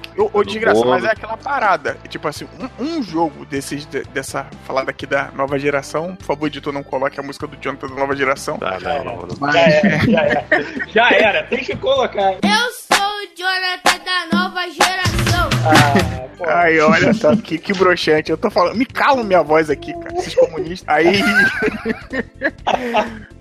Speaker 1: graça,
Speaker 4: bolo.
Speaker 1: mas é aquela parada. Tipo assim, um, um jogo desses, de- dessa falada aqui da nova geração, por favor, editor, não coloque a música do Jonathan da nova geração.
Speaker 4: Ah, não, não, não.
Speaker 3: Já era, já era. Já era, tem que colocar.
Speaker 5: Eu sou o Jonathan da nova geração.
Speaker 3: Ah, pô.
Speaker 1: Ai, olha só, que, que broxante. Eu tô falando, me calo minha voz aqui, cara, esses comunistas. Aí.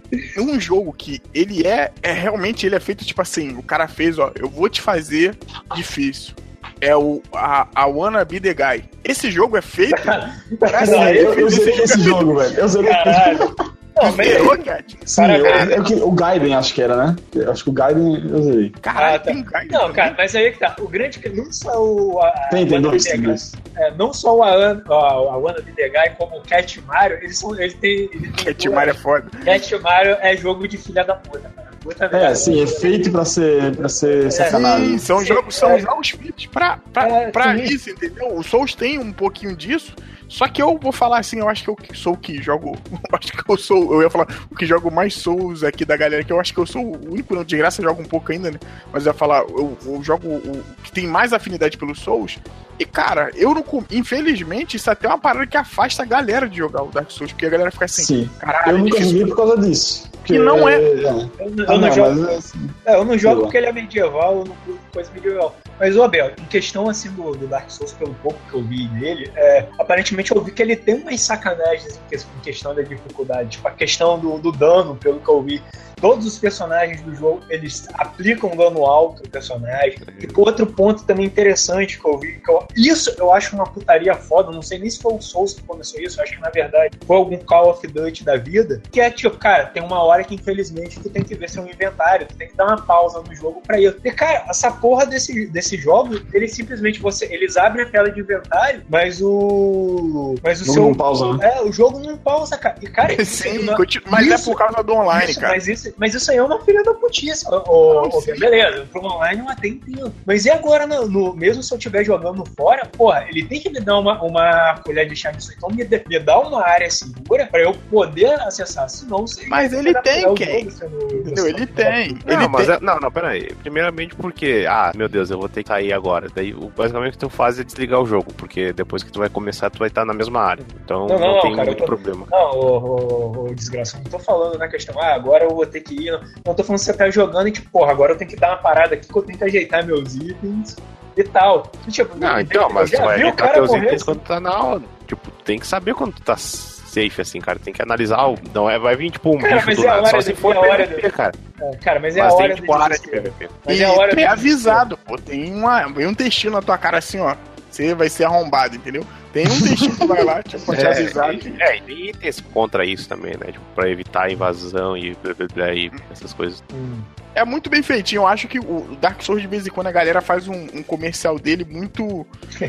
Speaker 1: um jogo que ele é, é realmente ele é feito tipo assim, o cara fez, ó, eu vou te fazer difícil. É o a, a Wanna Be The Guy. Esse jogo é feito. assim,
Speaker 2: Não, eu, eu
Speaker 1: esse
Speaker 2: zerei esse
Speaker 1: é
Speaker 2: jogo, velho. Eu zerei
Speaker 3: Caralho. Não,
Speaker 1: Cat?
Speaker 2: Sim, eu, eu, que- o Gaiden acho que era, né? Eu Acho que o Gaiden eu zerei.
Speaker 1: Caralho,
Speaker 3: Ah, tá.
Speaker 1: tem um Gaiden
Speaker 3: Não, cara, mas aí que tá. O grande que não só o. A,
Speaker 2: Tem, tem dois,
Speaker 3: é, não só o a, a The Guy, como o Cat Mario, eles são. Eles têm. Eles têm
Speaker 1: Cat Mario é foda.
Speaker 3: Cat Mario é jogo de filha da puta, cara. Puta
Speaker 2: É, sim, é feito pra ser, pra ser
Speaker 1: Sim,
Speaker 2: sacanagem.
Speaker 1: são
Speaker 3: Sim,
Speaker 1: jogos, são
Speaker 3: é.
Speaker 1: jogos feitos pra, pra,
Speaker 3: É,
Speaker 1: pra
Speaker 3: sim.
Speaker 1: isso, entendeu? O Souls tem um pouquinho disso. Só que eu vou falar assim, eu acho que eu sou o que jogo. Eu acho que eu sou. Eu ia falar o que jogo mais Souls aqui da galera, que eu acho que eu sou o único, não, de graça jogo um pouco ainda, né? Mas eu ia falar, eu, eu jogo o que tem mais afinidade pelo Souls. E, cara, eu não. Infelizmente, isso até é uma parada que afasta a galera de jogar o Dark Souls, porque a galera fica assim,
Speaker 2: Sim.
Speaker 1: caralho,
Speaker 2: Eu
Speaker 1: é
Speaker 2: nunca joguei por causa disso.
Speaker 1: Que não é.
Speaker 3: Eu, não- eu
Speaker 2: Ah,
Speaker 3: não
Speaker 2: não,
Speaker 3: jogo.
Speaker 2: assim,
Speaker 3: É, eu não jogo porque ele é medieval, eu não curto coisa medieval. Mas, ô Abel, em questão assim do, do, Dark Souls, pelo pouco que eu vi dele, é, aparentemente eu vi que ele tem umas sacanagens em questão da dificuldade. Tipo, a questão do, do dano, pelo que eu vi todos os personagens do jogo eles aplicam dano alto no personagem. E outro ponto também interessante que eu vi, que eu, isso eu acho uma putaria foda, não sei nem se foi o Souls que começou isso, acho que na verdade foi algum Call of Duty da vida, que é tipo, cara, tem uma hora que infelizmente tu tem que ver seu inventário, tu tem que dar uma pausa no jogo pra ir. E cara, essa porra desse, desse jogo, eles simplesmente você, eles abrem a tela de inventário, mas o mas o,
Speaker 2: jogo
Speaker 3: seu
Speaker 2: não pausa, né?
Speaker 3: É, o jogo não pausa, cara. E cara,
Speaker 1: Sim, mas é isso, é por causa do online,
Speaker 3: isso,
Speaker 1: cara.
Speaker 3: Mas isso, mas isso aí é uma filha da putice. Oh, oh, beleza, pro online eu até entendo. Mas e agora, no, no, mesmo se eu estiver jogando fora, porra, ele tem que me dar uma, uma colher de chá nisso. Então me, me dá uma área segura pra eu poder acessar. Senão você.
Speaker 1: Mas ele tem, quem? Entendeu? Ele tem.
Speaker 4: Não,
Speaker 1: ele
Speaker 4: mas
Speaker 1: tem.
Speaker 4: É, não, não, peraí. Primeiramente porque, ah, meu Deus, eu vou ter que sair agora. Daí, basicamente, o que tu faz é desligar o jogo, porque depois que tu vai começar, tu vai estar na mesma área. Então não, não, não tem cara, muito tô... problema.
Speaker 3: Não, ô, ô, ô, desgraça, não tô falando na questão, ah, agora eu vou ter que ir. Não tô falando que você tá jogando e, tipo, porra, agora eu tenho que dar uma parada aqui que eu tenho que ajeitar meus itens e tal. E, tipo,
Speaker 4: não, então, mas tu vai ajeitar teus itens assim. quando tá na hora. Tipo, tem que saber quando tu tá safe, assim, cara. Tem que analisar. O... Não é, vai vir, tipo, um
Speaker 3: cara, bicho do é nada. Só se for
Speaker 4: é PVP, do... cara.
Speaker 3: É, cara, mas é mas a hora
Speaker 4: tem, tipo, área de PVP.
Speaker 1: Mas e é a hora tu é avisado, pô. Tem, uma, tem um textinho na tua cara assim, ó. Você vai ser arrombado, entendeu? Tem um textinho que vai lá, tipo, pra te
Speaker 4: é,
Speaker 1: avisar.
Speaker 4: Que... É, e tem itens contra isso também, né? Tipo, pra evitar invasão e, blá, blá, blá, e essas coisas.
Speaker 1: Hum é muito bem feitinho. Eu acho que o Dark Souls, de vez em quando, a galera faz um, um comercial dele muito.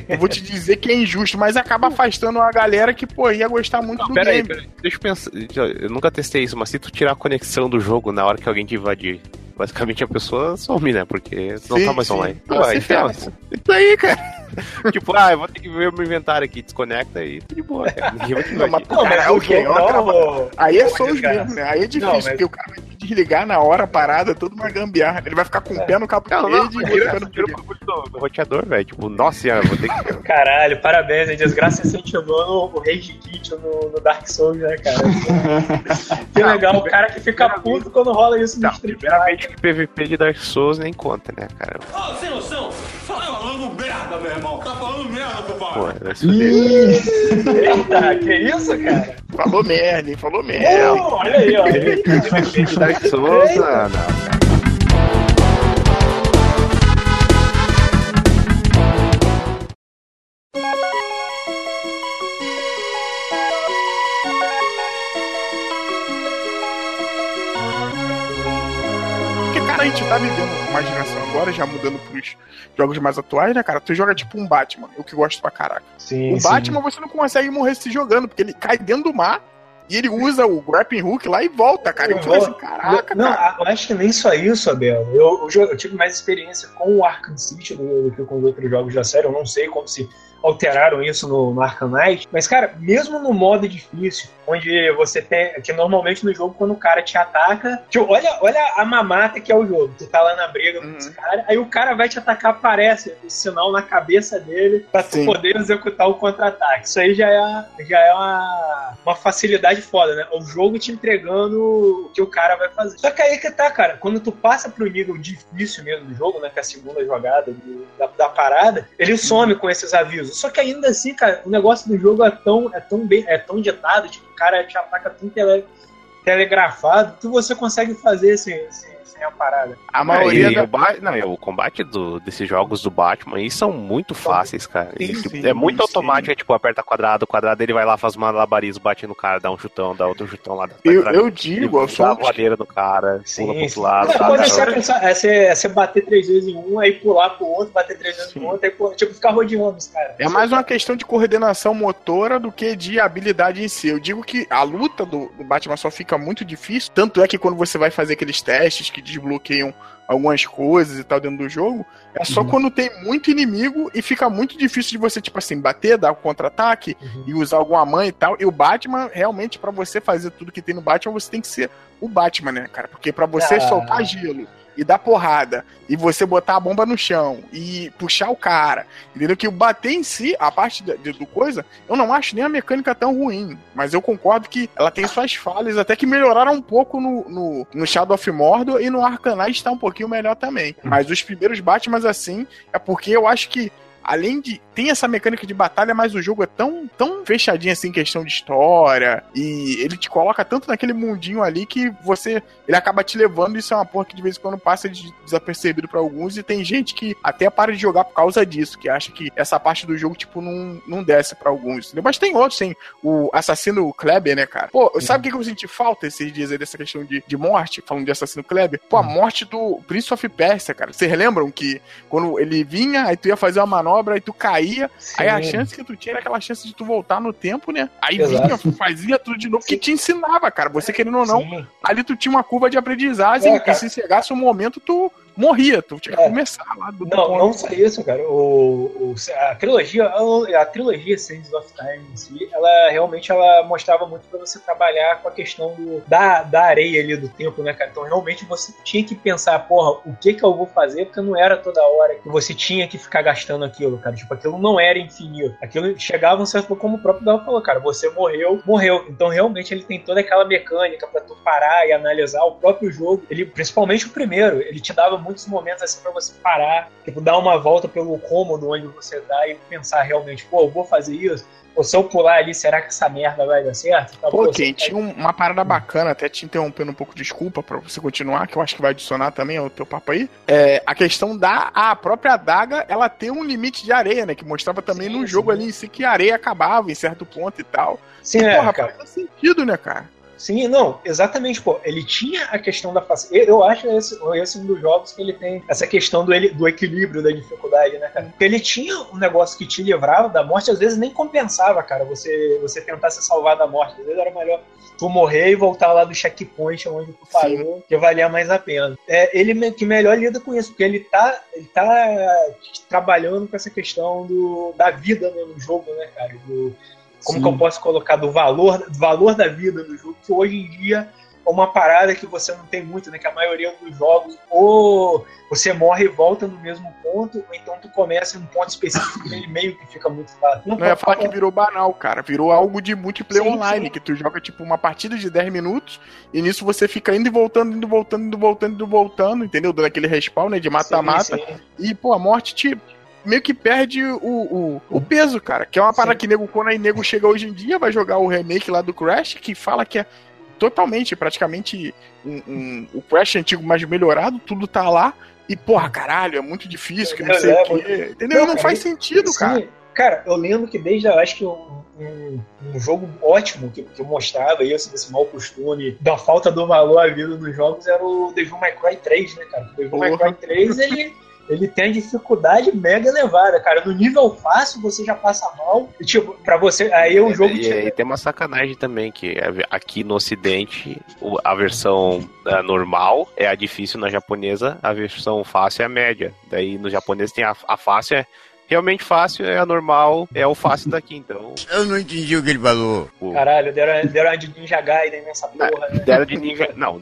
Speaker 1: Eu vou te dizer que é injusto, mas acaba afastando a galera que, pô, ia gostar muito Não, do
Speaker 4: pera
Speaker 1: game.
Speaker 4: Aí, pera aí. Deixa eu pensar. Eu nunca testei isso, mas se tu tirar a conexão do jogo na hora que alguém te invadir, basicamente a pessoa some, né? Porque sim, não tá mais sim. online. Pô,
Speaker 1: ah, então,
Speaker 4: isso aí, cara. tipo, ah, eu vou ter que ver o meu inventário aqui, desconecta e tá de boa, cara. Ninguém vai te
Speaker 1: não, mas, cara, é o que? Aí é só os mesmo, né? Aí é difícil, não, mas... porque o cara vai desligar na hora a parada, tudo uma gambiarra. Ele vai ficar com o pé no cabo
Speaker 4: não, não, e o bagulho do, do roteador, velho. Tipo, nossa senhora, vou ter que.
Speaker 3: Caralho, parabéns, hein? Desgraça incentivando o Rage Kit no, no, Dark Souls, né, cara? que legal, o cara que fica puto quando rola isso no Street
Speaker 4: Primeiramente que PVP de Dark Souls nem conta, né, cara?
Speaker 6: Ô, oh, sem noção! Fala falando merda, meu irmão! Tá falando merda,
Speaker 3: se Eita, que isso, cara?
Speaker 1: Falou merda, hein? Falou merda.
Speaker 3: Oh, olha aí, ó.
Speaker 4: Dark Souls, não, não.
Speaker 1: a gente tá vivendo uma geração agora, já mudando pros jogos mais atuais, né, cara? Tu joga tipo um Batman, eu que gosto pra caraca.
Speaker 3: Sim,
Speaker 1: o Batman você não consegue morrer se jogando, porque ele cai dentro do mar e ele usa o grappling hook lá e volta, cara. Eu, eu assim, caraca,
Speaker 3: não,
Speaker 1: cara.
Speaker 3: eu acho que nem só isso, Abel. Eu, eu, eu tive mais experiência com o Arkham City do, do que com os outros jogos da série. Eu não sei como se alteraram isso no, no Arkham Knight. Mas, cara, mesmo no modo difícil, onde você tem. Que normalmente no jogo, quando o cara te ataca. Tipo, olha, olha a mamata que é o jogo. Tu tá lá na briga com esse uhum. cara, aí o cara vai te atacar, aparece o sinal na cabeça dele pra tu poder executar o contra-ataque. Isso aí já é, já é uma, uma facilidade foda, né? O jogo te entregando o que o cara vai fazer. Só que aí que tá, cara, quando tu passa pro nível difícil mesmo do jogo, né? Que é a segunda jogada do, da, da parada, ele some com esses avisos. Só que ainda assim, cara, o negócio do jogo é tão, é tão, bem, é tão ditado, tipo, o cara te ataca tão tele, telegrafado que você consegue fazer esse, esse a parada.
Speaker 4: A maioria é, da... o, não, o combate do, desses jogos do Batman aí são muito fáceis, cara. Sim, sim, é muito sim. automático, é tipo, aperta quadrado, quadrado, ele vai lá, faz uma malabarismo, bate no cara, dá um chutão, dá outro chutão lá.
Speaker 1: Eu, eu digo, eu sou...
Speaker 4: a voadeira do cara, sim, pula pro outro lado. Não,
Speaker 3: pode ser pensar, é você, é você bater três vezes em um, aí pular pro outro, bater três vezes em outro, aí pular, tipo, ficar rodeando os caras.
Speaker 1: É mais uma questão de coordenação motora do que de habilidade em si. Eu digo que a luta do, do Batman só fica muito difícil, tanto é que quando você vai fazer aqueles testes que desbloqueiam algumas coisas e tal dentro do jogo, é só uhum. quando tem muito inimigo e fica muito difícil de você, tipo assim, bater, dar o um contra-ataque uhum. e usar alguma mãe e tal. E o Batman, realmente, para você fazer tudo que tem no Batman, você tem que ser o Batman, né, cara? Porque para você ah. soltar gelo e dar porrada, e você botar a bomba no chão e puxar o cara, entendeu? Que o bater em si, a parte do, do coisa, eu não acho nem a mecânica tão ruim, mas eu concordo que ela tem suas falhas, até que melhoraram um pouco no, no, no Shadow of Mordor e no Arcanite está um pouquinho melhor também. Mas os primeiros Batman, assim, é porque eu acho que além de. Tem essa mecânica de batalha, mas o jogo é tão, tão fechadinho assim em questão de história. E ele te coloca tanto naquele mundinho ali que você. Ele acaba te levando. Isso é uma porra que de vez em quando passa desapercebido para alguns. E tem gente que até para de jogar por causa disso. Que acha que essa parte do jogo, tipo, não, não desce para alguns. Mas tem outros, tem o assassino Kleber, né, cara? Pô, sabe o que, que eu senti falta esses dias aí dessa questão de, de morte? Falando de assassino Kleber? Pô, a morte do Prince of Persia, cara. Vocês lembram que quando ele vinha, aí tu ia fazer uma manobra aí tu caía. Sim. Aí a chance que tu tinha era aquela chance de tu voltar no tempo, né? Aí Exato. vinha, fazia tudo de novo, Sim. que te ensinava, cara. Você querendo ou não, Sim. ali tu tinha uma curva de aprendizagem é, e se chegasse um momento, tu morria, tu tinha que é. começar lá do
Speaker 3: Não, ponto. não só isso, cara. O, o, a trilogia, a, a trilogia Sands of Time em si, ela realmente ela mostrava muito para você trabalhar com a questão do, da, da areia ali do tempo, né, cara? Então realmente você tinha que pensar, porra, o que que eu vou fazer? Porque não era toda hora que você tinha que ficar gastando aquilo, cara. Tipo, aquilo não era infinito. Aquilo chegava um certo como o próprio Gal falou, cara, você morreu, morreu. Então realmente ele tem toda aquela mecânica para tu parar e analisar o próprio jogo. Ele, principalmente o primeiro, ele te dava muitos momentos assim para você parar, tipo, dar uma volta pelo cômodo onde você tá e pensar realmente, pô, eu vou fazer isso. Ou se eu pular ali, será que essa merda vai dar certo?
Speaker 1: Tá Pô, Ken, tinha uma parada bacana, até te interrompendo um pouco, desculpa pra você continuar, que eu acho que vai adicionar também ao teu papo aí. É, a questão da a própria adaga, ela ter um limite de areia, né? Que mostrava também sim, no jogo sim. ali em si que a areia acabava em certo ponto e tal.
Speaker 3: Sim, e, é,
Speaker 1: porra, cara. faz sentido, né, cara?
Speaker 3: Sim, não, exatamente, pô. Ele tinha a questão da facilidade. Eu acho esse, esse um dos jogos que ele tem essa questão do, do equilíbrio da dificuldade, né, cara? Porque ele tinha um negócio que te livrava da morte, às vezes nem compensava, cara, você, você tentar se salvar da morte. Às vezes era melhor tu morrer e voltar lá do checkpoint onde tu parou, Sim. que valia mais a pena. É, ele que melhor lida com isso, porque ele tá, ele tá trabalhando com essa questão do, da vida no jogo, né, cara? Do, como Sim. que eu posso colocar do valor, do valor da vida no jogo, que hoje em dia é uma parada que você não tem muito, né? Que a maioria dos jogos, ou você morre e volta no mesmo ponto, ou então tu começa em um ponto específico e meio que fica muito fácil.
Speaker 1: Não, não é falar que virou banal, cara. Virou algo de multiplayer sim, online, sim. que tu joga tipo uma partida de 10 minutos, e nisso você fica indo e voltando, indo e voltando, indo e voltando, indo e voltando, entendeu? Dando aquele respawn, né? De mata-mata. E, pô, a morte te meio que perde o, o, o peso, cara. Que é uma parada que nego, quando aí nego chega hoje em dia, vai jogar o remake lá do Crash, que fala que é totalmente, praticamente um, um, o Crash antigo mais melhorado, tudo tá lá. E, porra, caralho, é muito difícil, que não sei é, o quê. Entendeu? Não, não faz sentido, sim. cara.
Speaker 3: Cara, eu lembro que desde, eu acho que um, um, um jogo ótimo que, que mostrava isso, desse mau costume, da falta do valor à vida nos jogos, era o Devil May Cry 3, né, cara? O Devil May Cry 3, ele ele tem dificuldade mega elevada, cara. No nível fácil você já passa mal. E, tipo, pra você. Aí o é, jogo.
Speaker 4: E, e, tem uma sacanagem também, que aqui no ocidente a versão é, normal é a difícil na japonesa, a versão fácil é a média. Daí no japonês tem a, a fácil é realmente fácil, é a normal, é o fácil daqui, então.
Speaker 7: Eu não entendi o que ele falou.
Speaker 3: Caralho, deram, deram de Ninja Gaiden nessa porra, né? Deram
Speaker 4: de Ninja. Não,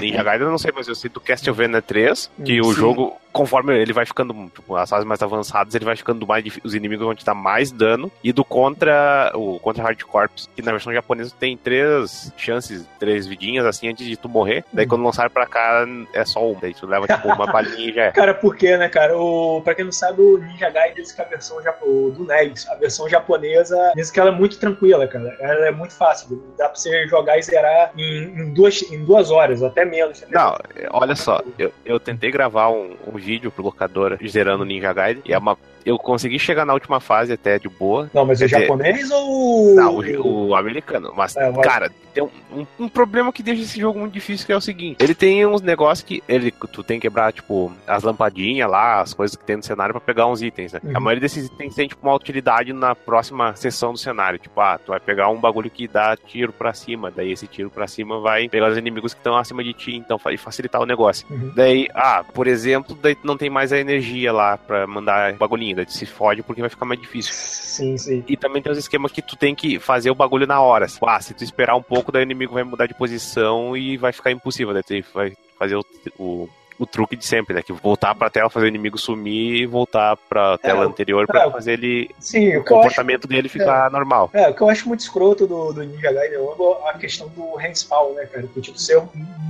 Speaker 4: Ninja Gaiden eu não sei, mas eu sei do Castlevania 3, que Sim. o jogo conforme ele vai ficando, tipo, as fases mais avançadas, ele vai ficando mais os inimigos vão te dar mais dano. E do contra o contra Hard Corps, que na versão japonesa tem três chances, três vidinhas assim antes de tu morrer. Daí quando lançaram pra cá é só um. Daí tu leva tipo uma balinha e já é.
Speaker 3: Cara, por quê, né, cara? O, pra quem não sabe, o Ninja Gaiden diz que a versão do NES, a versão japonesa, diz que ela é muito tranquila, cara. Ela é muito fácil. Dá pra você jogar e zerar em, em duas, em duas horas, até menos.
Speaker 4: Não, olha só, eu, eu tentei gravar um, um vídeo pro locador zerando Ninja Gaiden. E é uma eu consegui chegar na última fase até de boa.
Speaker 3: Não, mas
Speaker 4: é
Speaker 3: japonês ou.
Speaker 4: Não, o, o americano. Mas, é, mas... cara, tem um, um, um, problema que deixa esse jogo muito difícil, que é o seguinte: ele tem uns negócios que ele, tu tem que quebrar, tipo, as lampadinhas lá, as coisas que tem no cenário pra pegar uns itens, né? Uhum. A maioria desses itens tem, tipo, uma utilidade na próxima sessão do cenário. Tipo, ah, tu vai pegar um bagulho que dá tiro pra cima, daí esse tiro pra cima vai pegar os inimigos que estão acima de ti, então vai facilitar o negócio. Uhum. Daí, ah, por exemplo, daí tu não tem mais a energia lá pra mandar bagulhinho, daí tu se fode porque vai ficar mais difícil.
Speaker 3: Sim, sim.
Speaker 4: E também tem os esquemas que tu tem que fazer o bagulho na hora. Ah, se tu esperar um pouco, daí o inimigo vai mudar de posição e vai ficar impossível, né? Vai fazer o, o o truque de sempre, né? Que voltar pra tela, fazer o inimigo sumir e voltar pra tela anterior pra
Speaker 3: é,
Speaker 4: fazer ele.
Speaker 3: Sim,
Speaker 4: o
Speaker 3: o que eu acho
Speaker 4: comportamento dele ficar normal.
Speaker 3: É, o que eu acho muito escroto do, do Ninja Gaiden é a questão do handspawn, né, cara? Que, tipo, você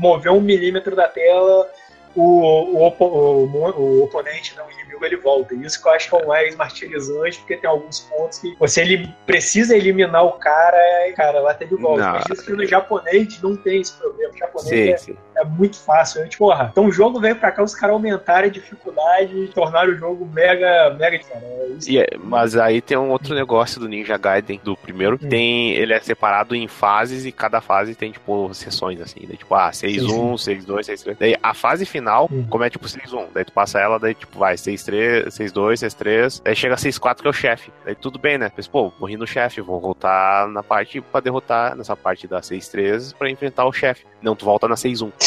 Speaker 3: mover um milímetro da tela, o, o, o, o oponente, né, o inimigo, ele volta. E Isso que eu acho que é o mais martirizante, porque tem alguns pontos que você ele precisa eliminar o cara e, cara, lá tem de volta.
Speaker 4: Não.
Speaker 3: Mas isso que no japonês não tem esse problema. O japonês
Speaker 4: Sim,
Speaker 3: é,
Speaker 4: sim.
Speaker 3: É muito fácil. Né? Tipo, porra, então o jogo veio pra cá, os caras aumentaram a dificuldade e tornaram o jogo mega, mega. Cara, é
Speaker 4: é- mas aí tem um outro negócio do Ninja Gaiden, do primeiro, que
Speaker 3: Hum.
Speaker 4: tem, ele é separado em fases e cada fase tem, tipo, sessões, assim, daí, tipo, ah, 6-1, 6-2, 6-3. Daí a fase final,
Speaker 3: Hum.
Speaker 4: como é tipo 6-1, daí tu passa ela, daí tipo, vai 6-3, 6-2, 6-3, daí chega 6-4 que é o chefe. Daí tudo bem, né? Mas, pô, morri no chefe, vou voltar na parte pra derrotar, nessa parte da 6-3 pra enfrentar o chefe. Não, tu volta na 6-1.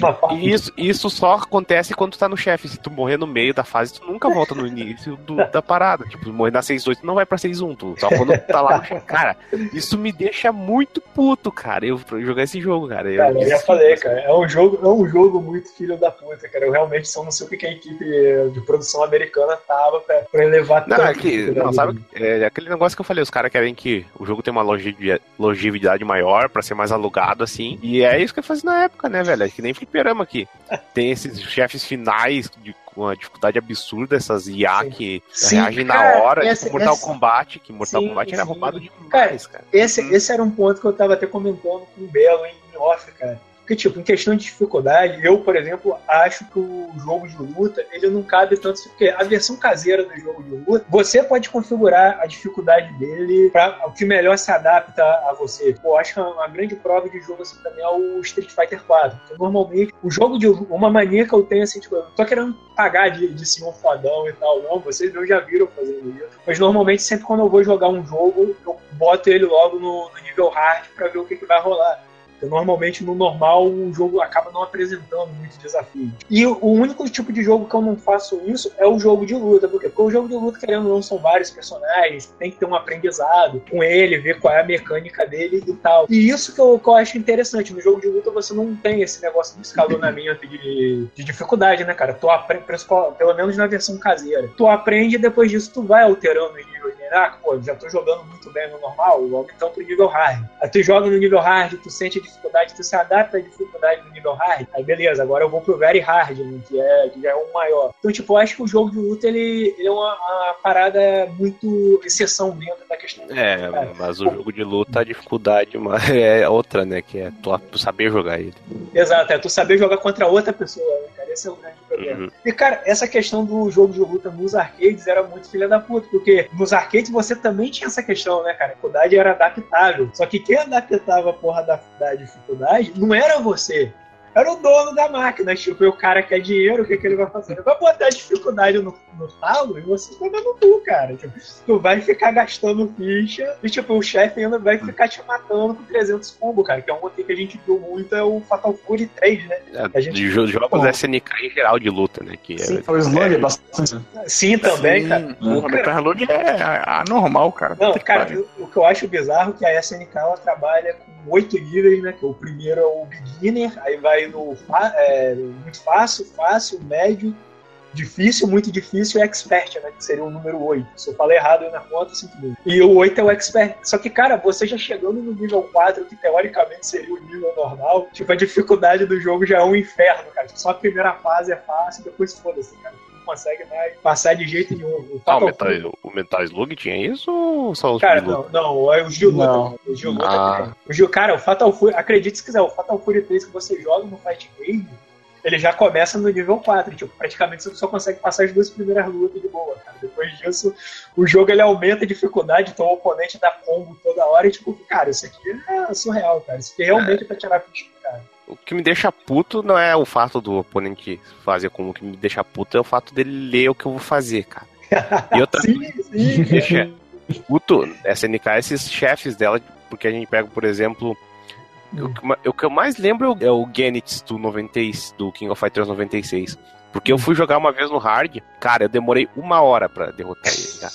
Speaker 3: Parte.
Speaker 4: E isso, isso só acontece quando tu tá no chefe. Se tu morrer no meio da fase, tu nunca volta no início do- da parada. Tipo, morrer na 6-2, tu não vai pra 6-1. Tu, só quando tu tá lá no chefe. Cara, isso me deixa muito puto, cara. Eu jogar esse jogo, cara. Eu,
Speaker 3: Cara, eu já falei, cara, é um jogo, é um jogo muito filho da puta, cara. Eu realmente só não sei o que a equipe de produção americana tava pra, pra elevar
Speaker 4: Não,
Speaker 3: tanto,
Speaker 4: é que, não, sabe, é aquele negócio que eu falei, os caras querem que o jogo tenha uma longevi- longevidade maior pra ser mais alugado, assim, e é isso que eu fazia na época, né, velho, é que nem fliperama aqui, tem esses chefes finais de, com uma dificuldade absurda, essas IA
Speaker 3: Sim.
Speaker 4: que
Speaker 3: Sim,
Speaker 4: reagem
Speaker 3: cara,
Speaker 4: na hora,
Speaker 3: essa-
Speaker 4: tipo Mortal
Speaker 3: essa-
Speaker 4: Kombat, que Mortal
Speaker 3: Sim,
Speaker 4: Kombat era
Speaker 3: sim.
Speaker 4: roubado demais, cara.
Speaker 3: Esse,
Speaker 4: Hum.
Speaker 3: esse era um ponto que eu tava até comentando com o Belo em off, cara. Porque, tipo, em questão de dificuldade, eu, por exemplo, acho que o jogo de luta, ele não cabe tanto, porque a versão caseira do jogo de luta, você pode configurar a dificuldade dele para o que melhor se adapta a você. Pô, acho que uma grande prova de jogo assim também é o Street Fighter 4. Porque, normalmente, o jogo de luta, uma mania que eu tenho assim, tipo, eu não tô querendo pagar de, de senhor fodão e tal, não, vocês não já viram fazendo isso. Mas normalmente, sempre quando eu vou jogar um jogo, eu boto ele logo no, no nível hard para ver o que, que vai rolar. Normalmente no normal o jogo acaba não apresentando muito desafio. E o único tipo de jogo que eu não faço isso é o jogo de luta. Por quê? Porque o jogo de luta, querendo ou não, são vários personagens, tem que ter um aprendizado com ele, ver qual é a mecânica dele e tal. E isso que eu, que eu acho interessante. No jogo de luta você não tem esse negócio de escalonamento de, de dificuldade, né, cara? Tu aprende, pelo menos na versão caseira. Tu aprende e depois disso tu vai alterando os níveis. Ah, pô, já tô jogando muito bem no normal, vamos então pro nível hard. Aí tu joga no nível hard, tu sente a dificuldade, tu se adapta à dificuldade do nível hard. Aí beleza, agora eu vou pro very hard, né, que, é, que já é o maior. Então, tipo, eu acho que o jogo de luta ele, ele é uma, uma parada muito exceção dentro da questão.
Speaker 4: É,
Speaker 3: Cara,
Speaker 4: mas o jogo de luta, a dificuldade uma- é outra, né, que é tu, tu saber jogar ele.
Speaker 3: Exato, é tu saber jogar contra outra pessoa, né, cara? Esse é o grande problema.
Speaker 4: Uhum.
Speaker 3: E, cara, essa questão do jogo de luta nos arcades era muito filha da puta, porque nos arcades você também tinha essa questão, né, cara? A dificuldade era adaptável. Só que quem adaptava a porra da, da dificuldade não era você. Era o dono da máquina, tipo, e o cara quer dinheiro, o que, que ele vai fazer? Ele vai botar a dificuldade no, no talo e você vai no cu, cara. Tipo, tu vai ficar gastando ficha e, tipo, o chefe ainda vai ficar te matando com 300 combo, cara. Que é um outro que a gente viu muito, é o Fatal Fury 3, né?
Speaker 4: É,
Speaker 3: A gente-
Speaker 4: de jogos
Speaker 2: Bom.
Speaker 4: SNK em geral de luta, né, que é,
Speaker 3: Sim.
Speaker 2: O slug é bastante.
Speaker 3: Sim, também,
Speaker 1: Sim,
Speaker 3: cara.
Speaker 1: Porra, Metal é anormal, cara.
Speaker 3: Não, cara, o, o que eu acho bizarro é que a SNK ela trabalha com oito níveis, né? Que o primeiro é o beginner, aí vai no fa- é, muito fácil, fácil, médio, difícil, muito difícil e expert, né? Que seria o número 8. Se eu falei errado aí na conta, sinto muito. E o 8 é o expert. Só que, cara, você já chegando no nível 4, que teoricamente seria o nível normal, tipo, a dificuldade do jogo já é um inferno, cara. Só a primeira fase é fácil, depois foda-se, cara. Consegue mais passar de jeito nenhum. O
Speaker 4: Ah, o Metal, o Metal Slug tinha isso ou só os
Speaker 3: Cara, não, não, é o Gil Luta.
Speaker 2: Não.
Speaker 3: O Gil Luta
Speaker 4: Ah.
Speaker 3: tem. O Gil, cara, o Fatal Fury, acredite se quiser, o Fatal Fury 3 que você joga no Fight Game, ele já começa no nível 4. Tipo, praticamente você só consegue passar as duas primeiras lutas de boa, cara. Depois disso, o jogo ele aumenta a dificuldade, então o oponente dá combo toda hora e, tipo, cara, isso aqui é surreal, cara. Isso aqui realmente é pra tirar ficha, cara.
Speaker 4: O que me deixa puto não é o fato do oponente fazer como o que me deixa puto é o fato dele ler o que eu vou fazer, cara. E outra
Speaker 3: Sim, sim.
Speaker 4: deixa puto, SNK, esses chefes dela, porque a gente pega, por exemplo, o que, ma- o que eu mais lembro é o Genitz do, 90, e- do King of Fighters 96. Porque eu fui jogar uma vez no hard, cara, eu demorei uma hora pra derrotar ele, cara.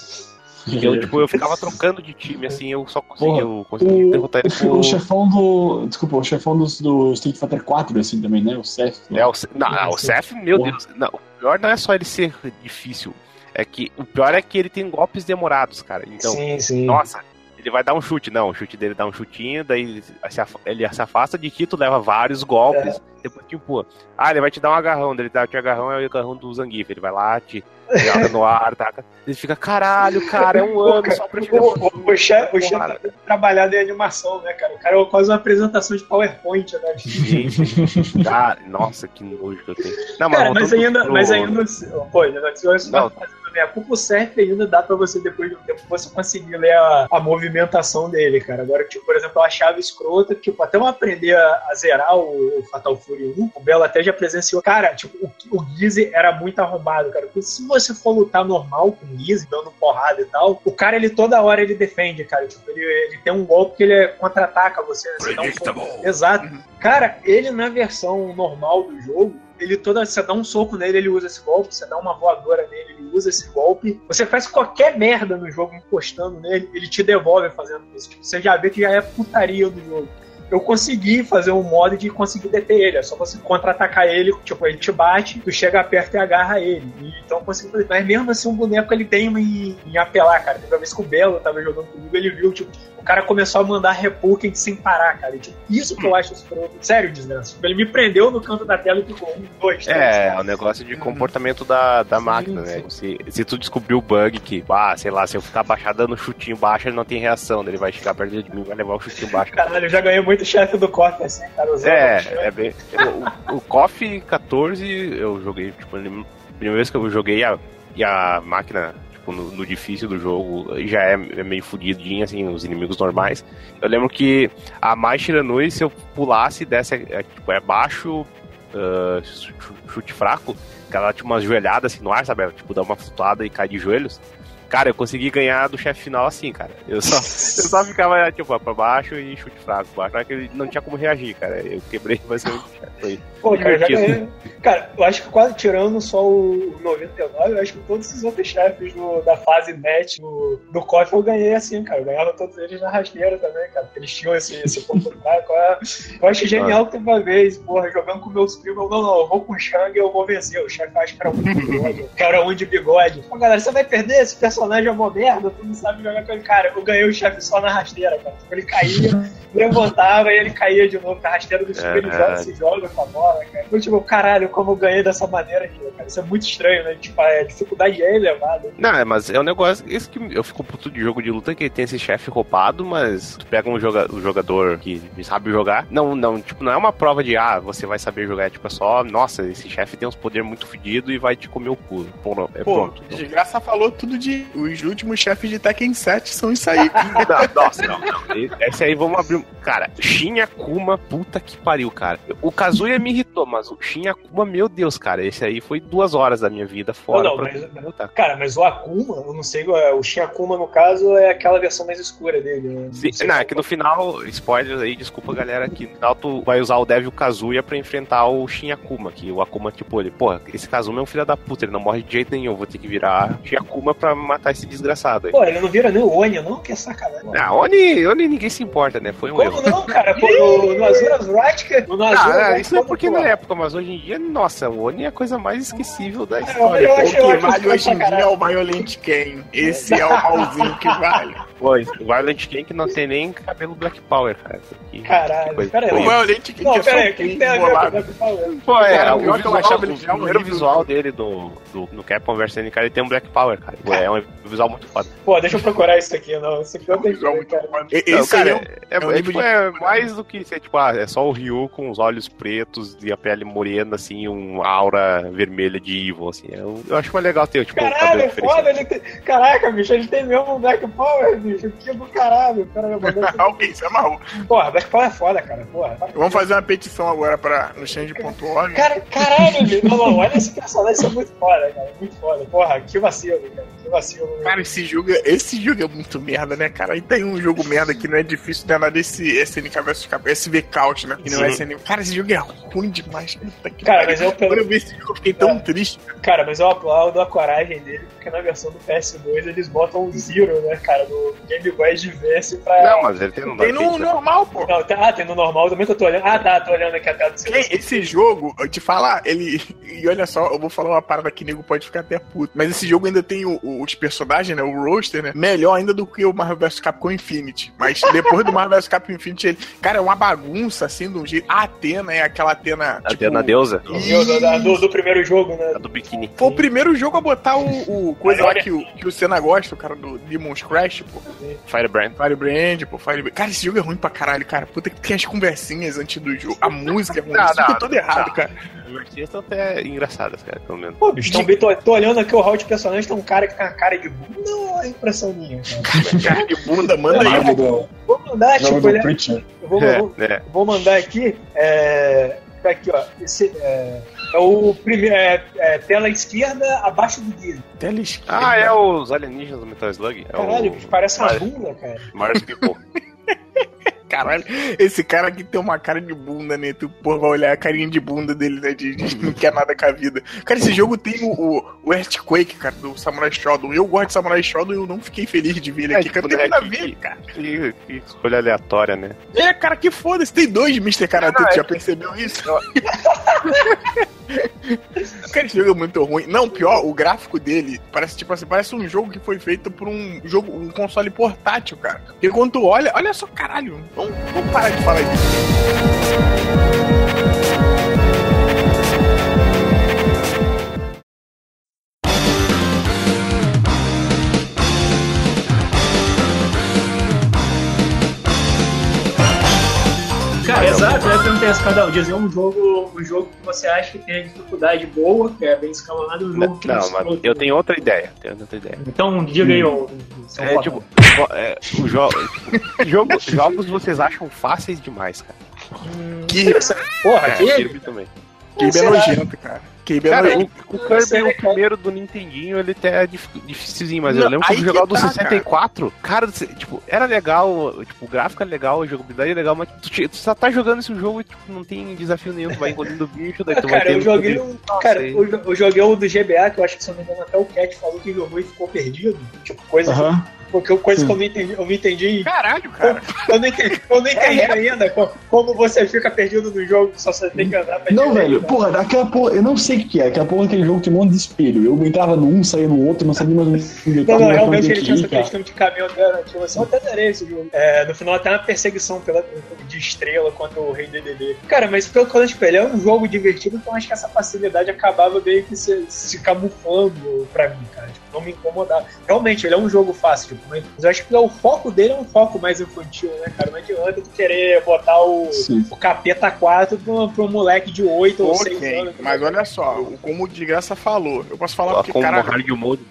Speaker 4: Eu, tipo, eu ficava trocando de time, assim, eu só conseguia, eu conseguia
Speaker 2: O,
Speaker 4: derrotar ele
Speaker 2: o,
Speaker 4: por...
Speaker 2: chefão do. Desculpa, o chefão do, do Street Fighter 4, assim também, né? O Seth.
Speaker 4: É, o, não, não, o Seth, meu
Speaker 2: Porra.
Speaker 4: Deus, não, o pior não é só ele ser difícil, é que o pior é que ele tem golpes demorados, cara. Então,
Speaker 3: sim, sim.
Speaker 4: nossa, ele vai dar um chute, não, o chute dele dá um chutinho, daí se af- ele se afasta de ti, tu leva vários golpes, depois te empurra. Ah, ele vai te dar um agarrão, dele dá o agarrão, é o agarrão do Zangief, ele vai lá, te joga no ar, taca. Ele fica, caralho, cara, é um ano só pra chegar
Speaker 3: O, o, o chefe tá trabalhado em animação, né, cara? O cara é quase uma apresentação de PowerPoint, né?
Speaker 4: Gente, cara, nossa, que nojo que eu tenho. Não,
Speaker 3: Cara,
Speaker 4: voltando
Speaker 3: mas ainda,
Speaker 4: pro-
Speaker 3: mas ainda, pô, se você
Speaker 4: Não.
Speaker 3: Vai fazendo a culpa, o surf ainda dá pra você, depois de um tempo, você conseguir ler a, a movimentação dele, cara. Agora, tipo, por exemplo, eu achava escrota, tipo, até eu aprender a, a zerar o, o Fatal Fury 1, o Belo até já presenciou. Cara, tipo, o, o Gizzy era muito arrombado, cara. Porque se você for lutar normal com o Gizzy, dando porrada e tal, o cara, ele toda hora ele defende, cara. Tipo, ele, ele tem um golpe que ele contra-ataca você. né? Você um Exato. Cara, ele na versão normal do jogo, ele toda. Você dá um soco nele, ele usa esse golpe. Você dá uma voadora nele, ele usa esse golpe. Você faz qualquer merda no jogo encostando nele, ele te devolve fazendo isso. Tipo, você já vê que já é putaria do jogo. Eu consegui fazer um modo de conseguir deter ele. É só você contra-atacar ele, tipo, ele te bate, tu chega perto e agarra ele. Então eu consegui fazer. Mas mesmo assim, o boneco ele tem em, em apelar, cara. Teve uma vez que o Belo tava jogando comigo, ele viu, tipo, o cara começou a mandar repulking sem parar, cara. E, tipo, isso que eu acho escroto. Sério, desgraça. Ele me prendeu no canto da tela e ficou um, dois, três.
Speaker 4: É, é o negócio de comportamento da, da
Speaker 3: Sim,
Speaker 4: máquina, né?
Speaker 3: sim.
Speaker 4: Se, se tu descobrir o bug que, ah, sei lá, se eu ficar baixado dando chutinho baixo, ele não tem reação, daí ele vai chegar perto de mim e vai levar o chutinho baixo.
Speaker 3: Caralho, eu já ganhei muito chefe do Coffee, assim, cara. Usando
Speaker 4: É, é bem. O, o KOF 14 eu joguei, tipo, a primeira vez que eu joguei a, e a máquina, tipo, no, no difícil do jogo já é, é meio fodidinha, assim, os inimigos normais. Eu lembro que a mais Shiranui, se eu pulasse e desse, é, tipo, é baixo, chu- chute fraco, que ela tinha umas joelhadas assim no ar, sabe? Tipo, dá uma flutuada e cai de joelhos. Cara, eu consegui ganhar do chefe final assim, cara. Eu só, eu só ficava, tipo, pra baixo e chute fraco. Baixo, ele não tinha como reagir, cara. Eu quebrei bastante. Foi
Speaker 3: Pô, cara, eu já
Speaker 4: divertido.
Speaker 3: ganhei. Cara, eu acho que quase tirando só o 99, eu acho que todos esses outros chefes do- da fase net do, do KOF eu ganhei assim, cara. Eu ganhava todos eles na rasteira também, cara. Porque eles tinham esse, esse popular. Eu acho genial que teve uma vez, porra, jogando com meus primos, eu, não, não, eu vou com o Shang e eu vou vencer. O chefe acho que era um de bigode. que era um de bigode. Pô, galera, você vai perder? Esse personagem é uma merda, tu não sabe jogar com ele. Cara, eu ganhei o chefe só na rasteira, cara. Tipo, ele caía, levantava e ele caía de novo. A rasteira do Super, ele
Speaker 4: É.
Speaker 3: joga, se joga com a bola, cara. Eu, tipo, caralho, como eu ganhei dessa maneira aqui, cara. Isso é muito estranho, né? Tipo, a dificuldade é elevada.
Speaker 4: Não, é, mas é um negócio. Isso que eu fico puto de jogo de luta que tem esse chefe roubado, mas tu pega um, joga, um jogador que sabe jogar. Não, não, tipo, não é uma prova de ah, você vai saber jogar, é tipo, é só, nossa, esse chefe tem uns poderes muito fedidos e vai te comer o cu. Pô, é
Speaker 1: Pô,
Speaker 4: pronto.
Speaker 1: desgraça falou tudo de. Os últimos chefes de Tekken 7 são isso aí.
Speaker 4: Não, nossa, não, não. Esse aí vamos abrir. um- Cara, Shin Akuma, puta que pariu, cara. O Kazuya me irritou, mas o Shin Akuma, meu Deus, cara. Esse aí foi duas horas da minha vida fora
Speaker 3: Não, não,
Speaker 4: pra
Speaker 3: mas-
Speaker 4: lutar.
Speaker 3: Cara, mas o Akuma, eu não sei, o Shin Akuma, no caso, é aquela versão mais escura dele. né?
Speaker 4: Sim,
Speaker 3: sei
Speaker 4: não, é que no final, spoilers aí, desculpa galera, que no final tu vai usar o Devil Kazuya pra enfrentar o Shin Akuma, que o Akuma, tipo, ele, porra, esse Kazuma é um filho da puta, ele não morre de jeito nenhum, vou ter que virar Shin Akuma pra matar esse desgraçado aí.
Speaker 3: Pô, ele não vira nem o Onya, não? Que é sacanagem.
Speaker 4: Ah, Oni, Oni ninguém se importa, né? Foi um
Speaker 3: Como
Speaker 4: erro.
Speaker 3: não, cara? Pô, no, no Azura Vratica, no Azura
Speaker 4: Ah, isso é porque
Speaker 3: pô,
Speaker 4: na época, mas hoje em dia, nossa, o Oni é a coisa mais esquecível da
Speaker 3: eu
Speaker 4: história.
Speaker 3: acho-
Speaker 1: o que vale
Speaker 3: que
Speaker 1: hoje em dia é o Violent Ken. Esse é o malzinho que vale.
Speaker 4: Pô, o Violent Ken que não tem nem cabelo Black Power, cara. Que-
Speaker 3: Caralho,
Speaker 4: coisa
Speaker 3: pera aí.
Speaker 1: O. Violent Ken
Speaker 3: Não,
Speaker 1: que é só um
Speaker 3: o que, que
Speaker 1: Ken
Speaker 3: tem a ver com o. Black Power?
Speaker 4: Pô, é,
Speaker 1: Cara,
Speaker 4: o,
Speaker 1: pior que eu
Speaker 4: visual,
Speaker 1: achava ele
Speaker 4: o primeiro
Speaker 1: horrível.
Speaker 4: visual dele do, do, no Capcom vs NK, ele tem um Black Power, cara. É um visual muito foda.
Speaker 3: Pô, deixa eu procurar isso aqui, não. Isso aqui que
Speaker 1: Visual muito foda. Esse
Speaker 4: cara,
Speaker 1: é o-
Speaker 4: é,
Speaker 1: é o
Speaker 4: é, tipo, é mais do que ser, tipo, ah, é só o Ryu com os olhos pretos e a pele morena, assim, um aura vermelha de evil, assim. Eu, eu acho mais legal ter, tipo,
Speaker 3: Caralho, é foda, ele tem... Caraca, bicho, ele tem mesmo um Black Power, bicho. Que do caralho. Cara, eu mandei...
Speaker 1: Alguém se amarrou.
Speaker 3: Porra, Black Power é foda, cara. Porra.
Speaker 1: Vamos fazer uma petição agora pra, no change.org.
Speaker 3: Cara, caralho, bicho. Não, não, olha esse personagem, isso é muito foda, cara. Muito foda. Porra, que vacilo, cara. Que vacilo. Né?
Speaker 1: Cara, esse jogo, é- esse jogo é muito merda, né, cara? E tem um jogo merda que não é difícil de andar desse SNK vs SV Couch, né? Que não é. SNK. Cara, esse jogo é ruim demais. Puta que
Speaker 3: Cara,
Speaker 1: pariu.
Speaker 3: mas eu pelo-
Speaker 1: Quando eu vi esse jogo, eu fiquei tão
Speaker 3: É.
Speaker 1: triste.
Speaker 3: Cara, mas eu aplaudo a coragem dele, porque na versão do PS2 eles botam o Zero, né, cara, no Game Boy Advance pra.
Speaker 4: Não, mas ele tem no
Speaker 1: Tem no normal, pô.
Speaker 3: Não, tá, ah, tem no normal também que eu tô olhando. Ah, tá, tô olhando aqui a tela do seu.
Speaker 1: Esse jogo, eu te falar, ele. E olha só, eu vou falar uma parada que nego pode ficar até puto. Mas esse jogo ainda tem o- o- os personagens, né? O roster, né? Melhor ainda do que o Marvel vs Capcom Infinity. Mas depois do Marvel vs Capcom Infinity, ele. Cara, é uma bagunça, assim, de um jeito. A Atena é aquela Atena.
Speaker 4: A Atena deusa.
Speaker 3: Do, da- do, do primeiro jogo, né?
Speaker 4: A do biquíni.
Speaker 1: Foi o primeiro jogo a botar o, o coisa lá que o, que o Senna gosta, o cara do Demon's Crash, pô.
Speaker 4: Firebrand.
Speaker 1: Firebrand, pô, Firebrand. Cara, esse jogo é ruim pra caralho, cara. Puta que tem as conversinhas antes do jogo. A música é ruim.
Speaker 4: Não, não,
Speaker 1: todo errado,
Speaker 4: não.
Speaker 1: cara.
Speaker 4: As versões até engraçadas, cara, pelo menos.
Speaker 3: Pô, bicho, tô, tô olhando aqui o hall de personagens, tem um cara que tem uma cara de bunda. Não, é impressão minha. Cara.
Speaker 1: Cara de bunda, manda aí.
Speaker 2: Do,
Speaker 3: Vou mandar, tipo, eu vou,
Speaker 4: É,
Speaker 3: vou-
Speaker 4: é.
Speaker 3: vou mandar aqui. É, tá aqui, ó. Esse, é, é o primeiro. É, é, tela esquerda abaixo do dedo.
Speaker 1: Tela esquerda.
Speaker 4: Ah, é os alienígenas do Metal Slug? É
Speaker 3: Caralho,
Speaker 4: o...
Speaker 3: bicho, parece uma bunda, cara.
Speaker 4: Mars People.
Speaker 1: Caralho, esse cara aqui tem uma cara de bunda, né? Tu, porra, vai olhar a carinha de bunda dele, né? De, de não quer nada com a vida. Cara, esse jogo tem o, o, o Earthquake, cara, do Samurai Shodown. Eu gosto de Samurai Shodown e eu não fiquei feliz de ver ele
Speaker 4: É,
Speaker 1: aqui, cara. Não tem nada a ver,
Speaker 4: que-
Speaker 1: cara.
Speaker 4: Que, que escolha aleatória, né?
Speaker 1: É, cara, que foda-se. Tem dois Mr. Karate, tu
Speaker 4: é
Speaker 1: já percebeu isso? cara, esse jogo é muito ruim. Não, pior, o gráfico dele parece, tipo assim, parece um jogo que foi feito por um jogo, um console portátil, cara. Porque quando tu olha, olha só, caralho, vamos, vamos parar de falar disso.
Speaker 3: Esse cada um. Dizer um jogo, um jogo que você acha que tem dificuldade boa, que é bem escalonado, um jogo que
Speaker 4: Não, mas eu tenho outra ideia. Tenho outra ideia.
Speaker 3: Então, diga aí, ô. seu
Speaker 4: É tipo, é, o jo tipo, jogo, jogos vocês acham fáceis demais, cara.
Speaker 1: Que,
Speaker 3: Porra,
Speaker 4: É,
Speaker 3: aqui?
Speaker 4: Kirby também.
Speaker 1: Que bem
Speaker 3: Será?
Speaker 1: nojento, cara. Que bem
Speaker 4: Cara,
Speaker 1: nojento.
Speaker 4: o, o Kirby,
Speaker 3: Será
Speaker 4: o
Speaker 3: que-
Speaker 4: primeiro do Nintendinho, ele até é dif- dificilzinho, mas eu
Speaker 1: Não,
Speaker 4: lembro que eu jogar
Speaker 1: que
Speaker 4: o do
Speaker 1: tá,
Speaker 4: 64, cara, cê- tipo, era legal, tipo, o gráfico é legal, a jogabilidade é legal, mas tu, tu só tá jogando esse jogo e tipo, não tem desafio nenhum, tu vai engolindo o bicho, daí tu vai
Speaker 3: Cara, eu
Speaker 4: tendo
Speaker 3: joguei
Speaker 4: que-
Speaker 3: um. Cara, eu, eu joguei o do GBA, que eu acho que se eu não me engano até o Cat falou que jogou e ficou perdido. Tipo, coisa,
Speaker 2: Aham.
Speaker 3: Porque coisa que eu não entendi, eu não entendi.
Speaker 1: Caralho, cara.
Speaker 3: Eu não entendi, eu não entendi ainda co- como você fica perdido no jogo, só você tem que andar pra
Speaker 2: Não,
Speaker 3: direita.
Speaker 2: velho, porra, daquela porra, eu não sei o que é. Aquela porra daquele jogo tem um monte de espelho. Eu entrava num, saía no outro, não sabia mais onde eu
Speaker 3: Não,
Speaker 2: tava,
Speaker 3: não,
Speaker 2: onde
Speaker 3: realmente
Speaker 2: eu
Speaker 3: ele tinha essa
Speaker 2: cara.
Speaker 3: questão de caminho alternativo. Assim, eu até zerei esse jogo. É, no final, até uma perseguição pela, de estrela contra o Rei DDD. Cara, mas pelo que eu tipo, ele é um jogo divertido, então acho que essa facilidade acabava meio que se, se camuflando pra mim, cara. Não me incomodava. Realmente, ele é um jogo fácil, tipo, mas eu acho que o foco dele é um foco mais infantil, né, cara? Não adianta tu querer botar o,
Speaker 2: Sim.
Speaker 3: o capeta 4 pra, pra um moleque de 8 ou 6
Speaker 1: Ok,
Speaker 3: anos.
Speaker 1: mas olha só, o- como o de graça falou, eu posso falar porque, cara,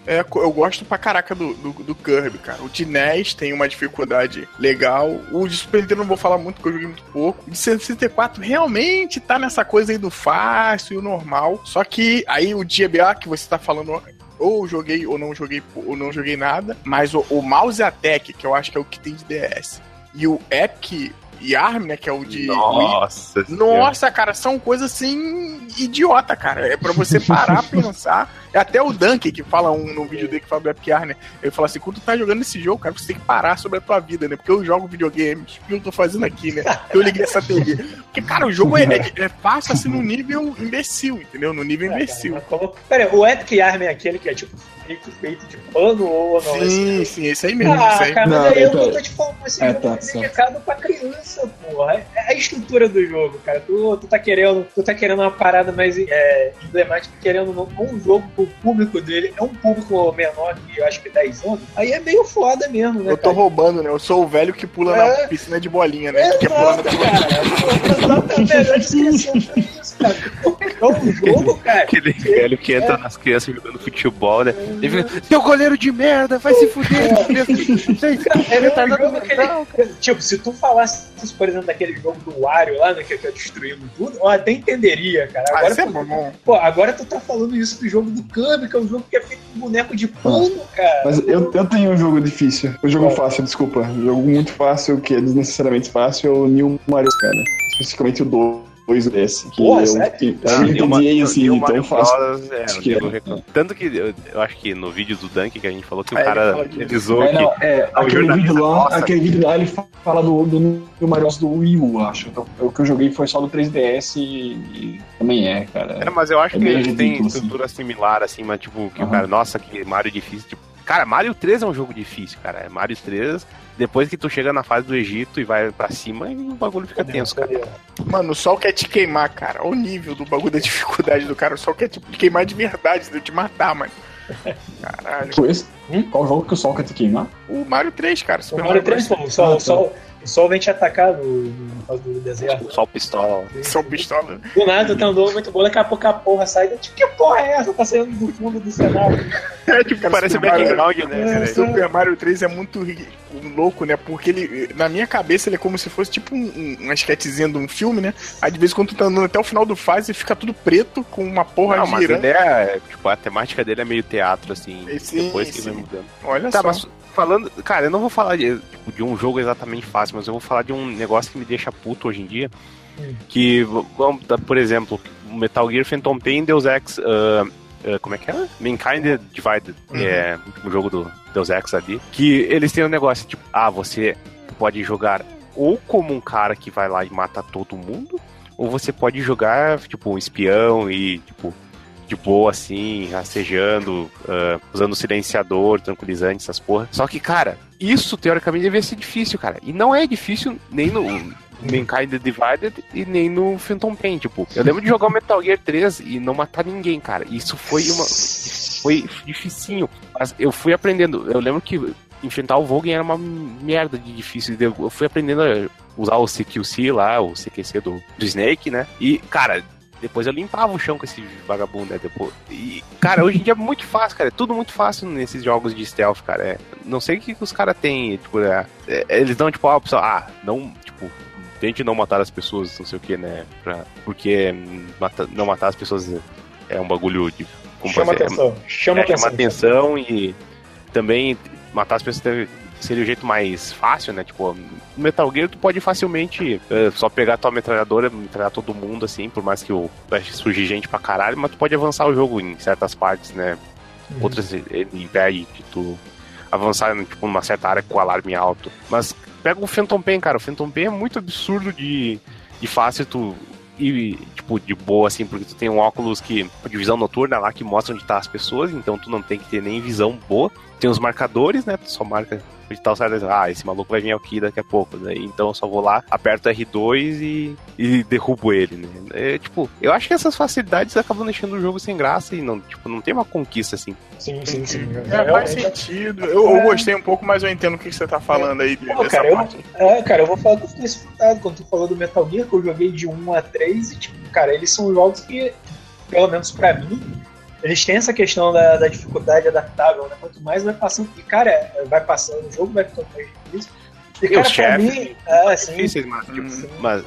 Speaker 1: é, eu gosto pra caraca do, do, do Kirby, cara. O de NES tem uma dificuldade legal. O de Super Nintendo eu não vou falar muito, porque eu joguei muito pouco. O de 64 realmente tá nessa coisa aí do fácil e o normal. Só que aí o GBA que você tá falando, ou joguei ou não joguei, ou não joguei nada. Mas o, o Mouse Attack, que eu acho que é o que tem de DS, e o Epic e ARM, né, que é o de Wii,
Speaker 4: Nossa, senhora.
Speaker 1: nossa, cara, são coisas assim idiota, cara. É pra você parar, pensar. É até o Dunk que fala um, no vídeo dele que fala do Epic Arm, né? Ele fala assim: quando tu tá jogando esse jogo, cara, você tem que parar sobre a tua vida, né? Porque eu jogo videogames. O que eu tô fazendo aqui, né? Eu liguei essa TV. Porque, cara, o jogo é, é, é fácil assim no nível imbecil, entendeu? No nível imbecil.
Speaker 3: É, cara, como- Pera, o Epic Arm é aquele que é tipo feito, de pano ou não?
Speaker 1: Sim,
Speaker 3: Esse-
Speaker 1: sim, esse aí mesmo.
Speaker 3: Ah,
Speaker 1: esse aí.
Speaker 3: cara,
Speaker 2: Não,
Speaker 3: mas aí eu tô te falando, esse
Speaker 2: É,
Speaker 3: jogo
Speaker 2: tá,
Speaker 3: é dedicado pra criança, porra. É é a estrutura do jogo, cara. Tu, tu tá querendo, tu tá querendo uma parada mais é, emblemática, querendo um, um jogo pro público dele. É um público menor que eu acho que 10 anos. Aí é meio foda mesmo, né?
Speaker 1: Eu tô
Speaker 3: cara?
Speaker 1: roubando, né? Eu sou o velho que pula
Speaker 3: É.
Speaker 1: na piscina de bolinha, né? Que
Speaker 3: Exato, descrição pra isso, cara. É um jogo, cara.
Speaker 4: Aquele velho que entra nas crianças jogando futebol, né? Ele fica, Seu goleiro de merda, vai se fuder.
Speaker 3: Ele é um
Speaker 4: retardado
Speaker 3: jogo que
Speaker 4: mental,
Speaker 3: ele, Tipo, se tu falasse por exemplo, daquele jogo do Wario lá, né, que é destruindo tudo, eu até entenderia, cara.
Speaker 1: Ah,
Speaker 3: Agora,
Speaker 1: é
Speaker 3: tu-
Speaker 1: bom.
Speaker 3: pô, agora tu tá falando isso do jogo do Kirby, que é um jogo que é feito com boneco de pano, cara.
Speaker 2: Mas eu, eu tenho um jogo difícil. Um jogo
Speaker 3: Qual?
Speaker 2: fácil, desculpa. Um jogo muito fácil, que é desnecessariamente fácil, é o New Mario, cara. Especificamente o 2. 2 desse. Que
Speaker 3: Porra,
Speaker 2: eu,
Speaker 3: sério?
Speaker 2: que,
Speaker 4: Ah,
Speaker 2: eu
Speaker 4: e o
Speaker 2: entendi
Speaker 4: Mario-
Speaker 2: assim,
Speaker 4: o
Speaker 2: então fácil.
Speaker 4: É, o
Speaker 2: que
Speaker 4: nego
Speaker 2: é.
Speaker 4: Tanto que eu, eu acho que no vídeo do Dunk que a gente falou que o
Speaker 1: É, ele
Speaker 4: cara realizou
Speaker 2: É,
Speaker 4: que.
Speaker 2: não, é,
Speaker 4: o
Speaker 2: aquele vídeo lá,
Speaker 4: gosta.
Speaker 2: aquele vídeo lá ele fala do, do, do Mario do Wii U, eu acho. Então, o que eu joguei foi só do 3DS e, e também é, cara.
Speaker 4: É, mas eu acho
Speaker 2: É
Speaker 4: que têm
Speaker 2: ridículo, assim.
Speaker 4: estrutura similar, assim, mas tipo, que o
Speaker 2: Aham.
Speaker 4: cara, nossa, que Mario difícil. Tipo, cara, Mario 3 é um jogo difícil, cara. É Mario 3, depois que tu chega na fase do Egito e vai pra cima, e o bagulho fica tenso, cara.
Speaker 1: Mano, o sol quer te queimar, cara. Olha o nível do bagulho da dificuldade do cara. O sol quer te queimar de verdade, de te matar, mano. Caralho.
Speaker 2: Esse? Qual jogo que o sol quer te queimar?
Speaker 1: O Mario 3, cara.
Speaker 3: O Mario 3, pô, o sol,
Speaker 2: Ah,
Speaker 3: o sol, o sol vem te atacar no, no caso do deserto.
Speaker 4: Só o pistola.
Speaker 1: Sol pistola.
Speaker 3: Do nada, tu tá andando muito bom, daqui a pouco a porra sai. Tipo, que porra é essa? Tá saindo do fundo do cenário.
Speaker 1: É, tipo,
Speaker 4: Parece
Speaker 1: Super Mario-
Speaker 4: background, né?
Speaker 1: É,
Speaker 4: cara?
Speaker 1: Super Mario 3 é muito louco, né? Porque ele, na minha cabeça, ele é como se fosse tipo um, um, uma esquetezinha de um filme, né? Aí de vez em quando tu tá andando até o final do fase e fica tudo preto com uma porra
Speaker 4: Não, mas
Speaker 1: girando.
Speaker 4: ele é, tipo, a temática dele é meio teatro, assim,
Speaker 1: Sim,
Speaker 4: depois que
Speaker 1: sim.
Speaker 4: vai mudando.
Speaker 1: Olha
Speaker 4: Tá,
Speaker 1: só.
Speaker 4: mas falando. Cara, eu não vou falar de, tipo, de um jogo exatamente fácil, mas eu vou falar de um negócio que me deixa puto hoje em dia.
Speaker 3: Hum.
Speaker 4: Que, vamos dar, por exemplo, Metal Gear Phantom Pain Deus Ex. ah, ah, como é que é? Mankind Divided,
Speaker 1: Uhum.
Speaker 4: é o jogo do Deus Ex ali. Que eles têm um negócio, tipo, ah, você pode jogar ou como um cara que vai lá e mata todo mundo, ou você pode jogar, tipo, um espião e, tipo, de boa, assim, rastejando, ah, usando silenciador, tranquilizante, essas porra. Só que, cara, isso teoricamente deveria ser difícil, cara. E não é difícil nem no Mankind Divided e nem no Phantom Pain, tipo. Eu lembro de jogar o Metal Gear 3 e não matar ninguém, cara. Isso foi uma. Foi dificinho. Mas eu fui aprendendo. Eu lembro que enfrentar o Vogan era uma merda de difícil. Eu fui aprendendo a usar o CQC lá, o CQC do, do Snake, né? E, cara, depois eu limpava o chão com esse vagabundo, né? Depois. E, cara, hoje em dia é muito fácil, cara. É tudo muito fácil nesses jogos de stealth, cara. É, não sei o que, que os caras têm, tipo, é, é, eles dão, tipo, a opção, ah, não, tipo, tente não matar as pessoas, não sei o que, né? Pra, porque mata- não matar as pessoas é um bagulho de. como
Speaker 3: Chama
Speaker 4: fazer-
Speaker 3: atenção. Chama
Speaker 4: é,
Speaker 3: atenção.
Speaker 4: chamar atenção e também matar as pessoas seria o jeito mais fácil, né? Tipo, no Metal Gear tu pode facilmente eh, só pegar tua metralhadora, metralhar todo mundo, assim, por mais que o, vai surgir gente pra caralho, mas tu pode avançar o jogo em certas partes, né?
Speaker 3: Uhum.
Speaker 4: Outras ele impede de tu avançar, tipo, numa certa área com alarme alto. Mas pega o Phantom Pain, cara. O Phantom Pain é muito absurdo de, de fácil tu ir, tipo, de boa, assim, porque tu tem um óculos que, de visão noturna lá que mostra onde tá as pessoas, então tu não tem que ter nem visão boa. Tem os marcadores, né? Tu só marca tá o certo. Ah, esse maluco vai vir aqui daqui a pouco. Né? Então eu só vou lá, aperto R2 e, e derrubo ele, né? É, tipo, eu acho que essas facilidades acabam deixando o jogo sem graça e não, tipo, não tem uma conquista assim.
Speaker 3: Sim, sim, sim.
Speaker 1: É, faz sentido. Eu, eu gostei um pouco, mas eu entendo o que você tá falando aí
Speaker 3: Pô, cara, eu, é, cara, eu vou falar que eu fiquei espantado quando tu falou do Metal Gear, que eu joguei de 1 a 3 e, tipo, cara, eles são jogos que, pelo menos pra mim, eles têm essa questão da, da dificuldade adaptável, né? Quanto mais vai passando, e, cara, vai passando, o jogo vai ficando mais difícil. E,
Speaker 4: E
Speaker 3: cara,
Speaker 4: os chefes,
Speaker 3: mim, é, sim,
Speaker 4: difíceis, mas, tipo,
Speaker 3: sim.
Speaker 4: mas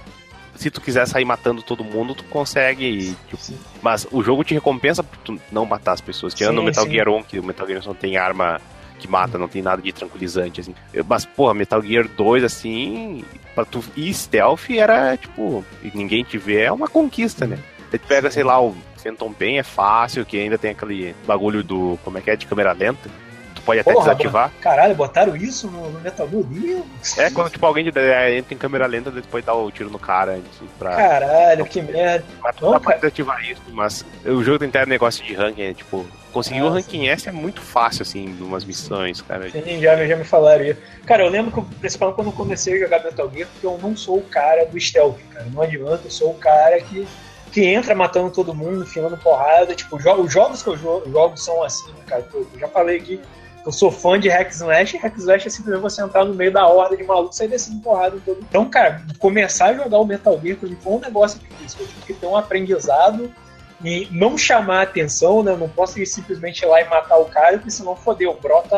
Speaker 4: se tu quiser sair matando todo mundo, tu consegue. Tipo, mas o jogo te recompensa por tu não matar as pessoas. Tirando
Speaker 3: Sim,
Speaker 4: o Metal
Speaker 3: sim.
Speaker 4: Gear 1, que o Metal Gear não tem arma que mata, não tem nada de tranquilizante, assim. Mas, porra, Metal Gear 2, assim, pra tu ir stealth era, tipo, ninguém te vê, é uma conquista, né? Tu pega, sei lá, o Phantom Pain é fácil, que ainda tem aquele bagulho do, como é que é, de câmera lenta. Tu pode até
Speaker 3: Porra,
Speaker 4: desativar.
Speaker 3: Caralho, botaram isso no, no Metal Gear?
Speaker 4: É, quando tipo, alguém de- é, entra em câmera lenta, depois dá o tiro no cara antes pra.
Speaker 3: Caralho, que merda.
Speaker 4: Mas
Speaker 3: Não,
Speaker 4: dá pra desativar isso, mas o jogo tem até negócio de ranking, é tipo. Conseguir o
Speaker 3: Ah,
Speaker 4: ranking S é muito fácil, assim, umas missões, cara.
Speaker 3: Sim, já, me- já me falaram isso. Cara, eu lembro que, principalmente quando eu comecei a jogar Metal Gear, porque eu não sou o cara do stealth, cara. Não adianta, eu sou o cara que, que entra matando todo mundo, enfiando porrada. Tipo, jo- os jogos que eu jogo, jogo são assim, né, cara. Eu, já falei aqui, eu sou fã de Hack Slash, e Hack Slash é simplesmente você entrar no meio da horda de maluco e sair descendo porrada todo Então, cara, começar a jogar o Metal Gear foi um negócio difícil. Eu tive que ter um aprendizado e não chamar atenção, né? Eu não posso ir simplesmente lá e matar o cara, porque senão fodeu, brota,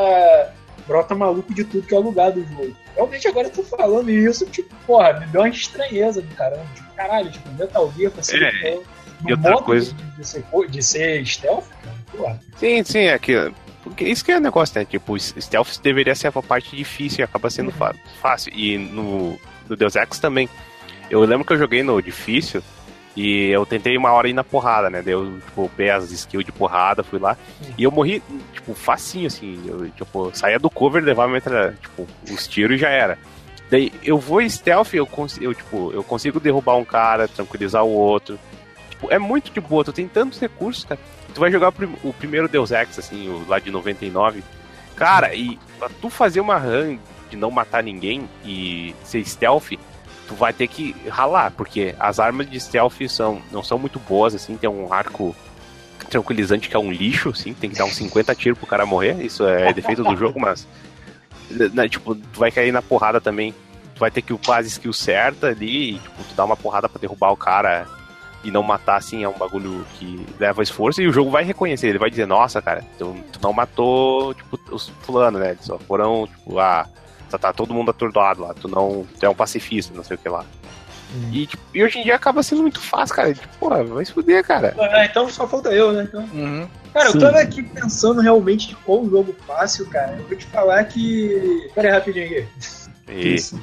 Speaker 3: brota maluco de tudo que é lugar do jogo. Realmente agora eu tô falando isso, tipo, porra, me deu uma estranheza do caramba. Tipo, caralho, tipo, Metal Gear pra ser
Speaker 4: É,
Speaker 3: no
Speaker 4: e outra coisa-
Speaker 3: De, de ser, de ser stealth, cara, porra.
Speaker 4: Sim, sim, é que. Porque isso que é o negócio, né? Tipo, o stealth deveria ser a parte difícil e acaba sendo fa- fácil. E no, no Deus Ex também. Eu lembro que eu joguei no difícil E eu tentei uma hora ir na porrada, né? Deu, tipo, pé as skills de porrada, fui lá. E eu morri, tipo, facinho, assim. Eu, tipo, saía do cover, levava metra, tipo, os tiros e já era. Daí eu vou stealth, eu, eu, tipo, eu consigo derrubar um cara, tranquilizar o outro. Tipo, é muito de boa, tu tem tantos recursos, cara. Tu vai jogar o, prim o primeiro Deus Ex, assim, o lá de 99. Cara, e pra tu fazer uma run de não matar ninguém e ser stealth, tu vai ter que ralar, porque as armas de stealth são, não são muito boas, assim, tem um arco tranquilizante que é um lixo, assim, tem que dar uns 50 tiros pro cara morrer, isso é defeito do jogo, mas né, tipo, tu vai cair na porrada também, tu vai ter que upar as skills certa ali, e, tipo, tu dá uma porrada pra derrubar o cara e não matar, assim, é um bagulho que leva esforço, e o jogo vai reconhecer, ele vai dizer, nossa, cara, tu, tu não matou, tipo, os fulano, né, eles só foram, tipo, ah, tá, tá todo mundo atordoado lá, tu não, tu é um pacifista, não sei o que lá.
Speaker 3: Hum.
Speaker 4: E, tipo, e hoje em dia acaba sendo muito fácil, cara. Tipo, porra, vai se fuder, cara.
Speaker 3: Ah, então só falta eu, né? Então...
Speaker 1: Uhum.
Speaker 3: Cara,
Speaker 2: Sim.
Speaker 3: eu tava aqui pensando realmente de qual jogo fácil, cara. Eu vou te falar que. Pera aí, rapidinho aqui.
Speaker 2: Isso.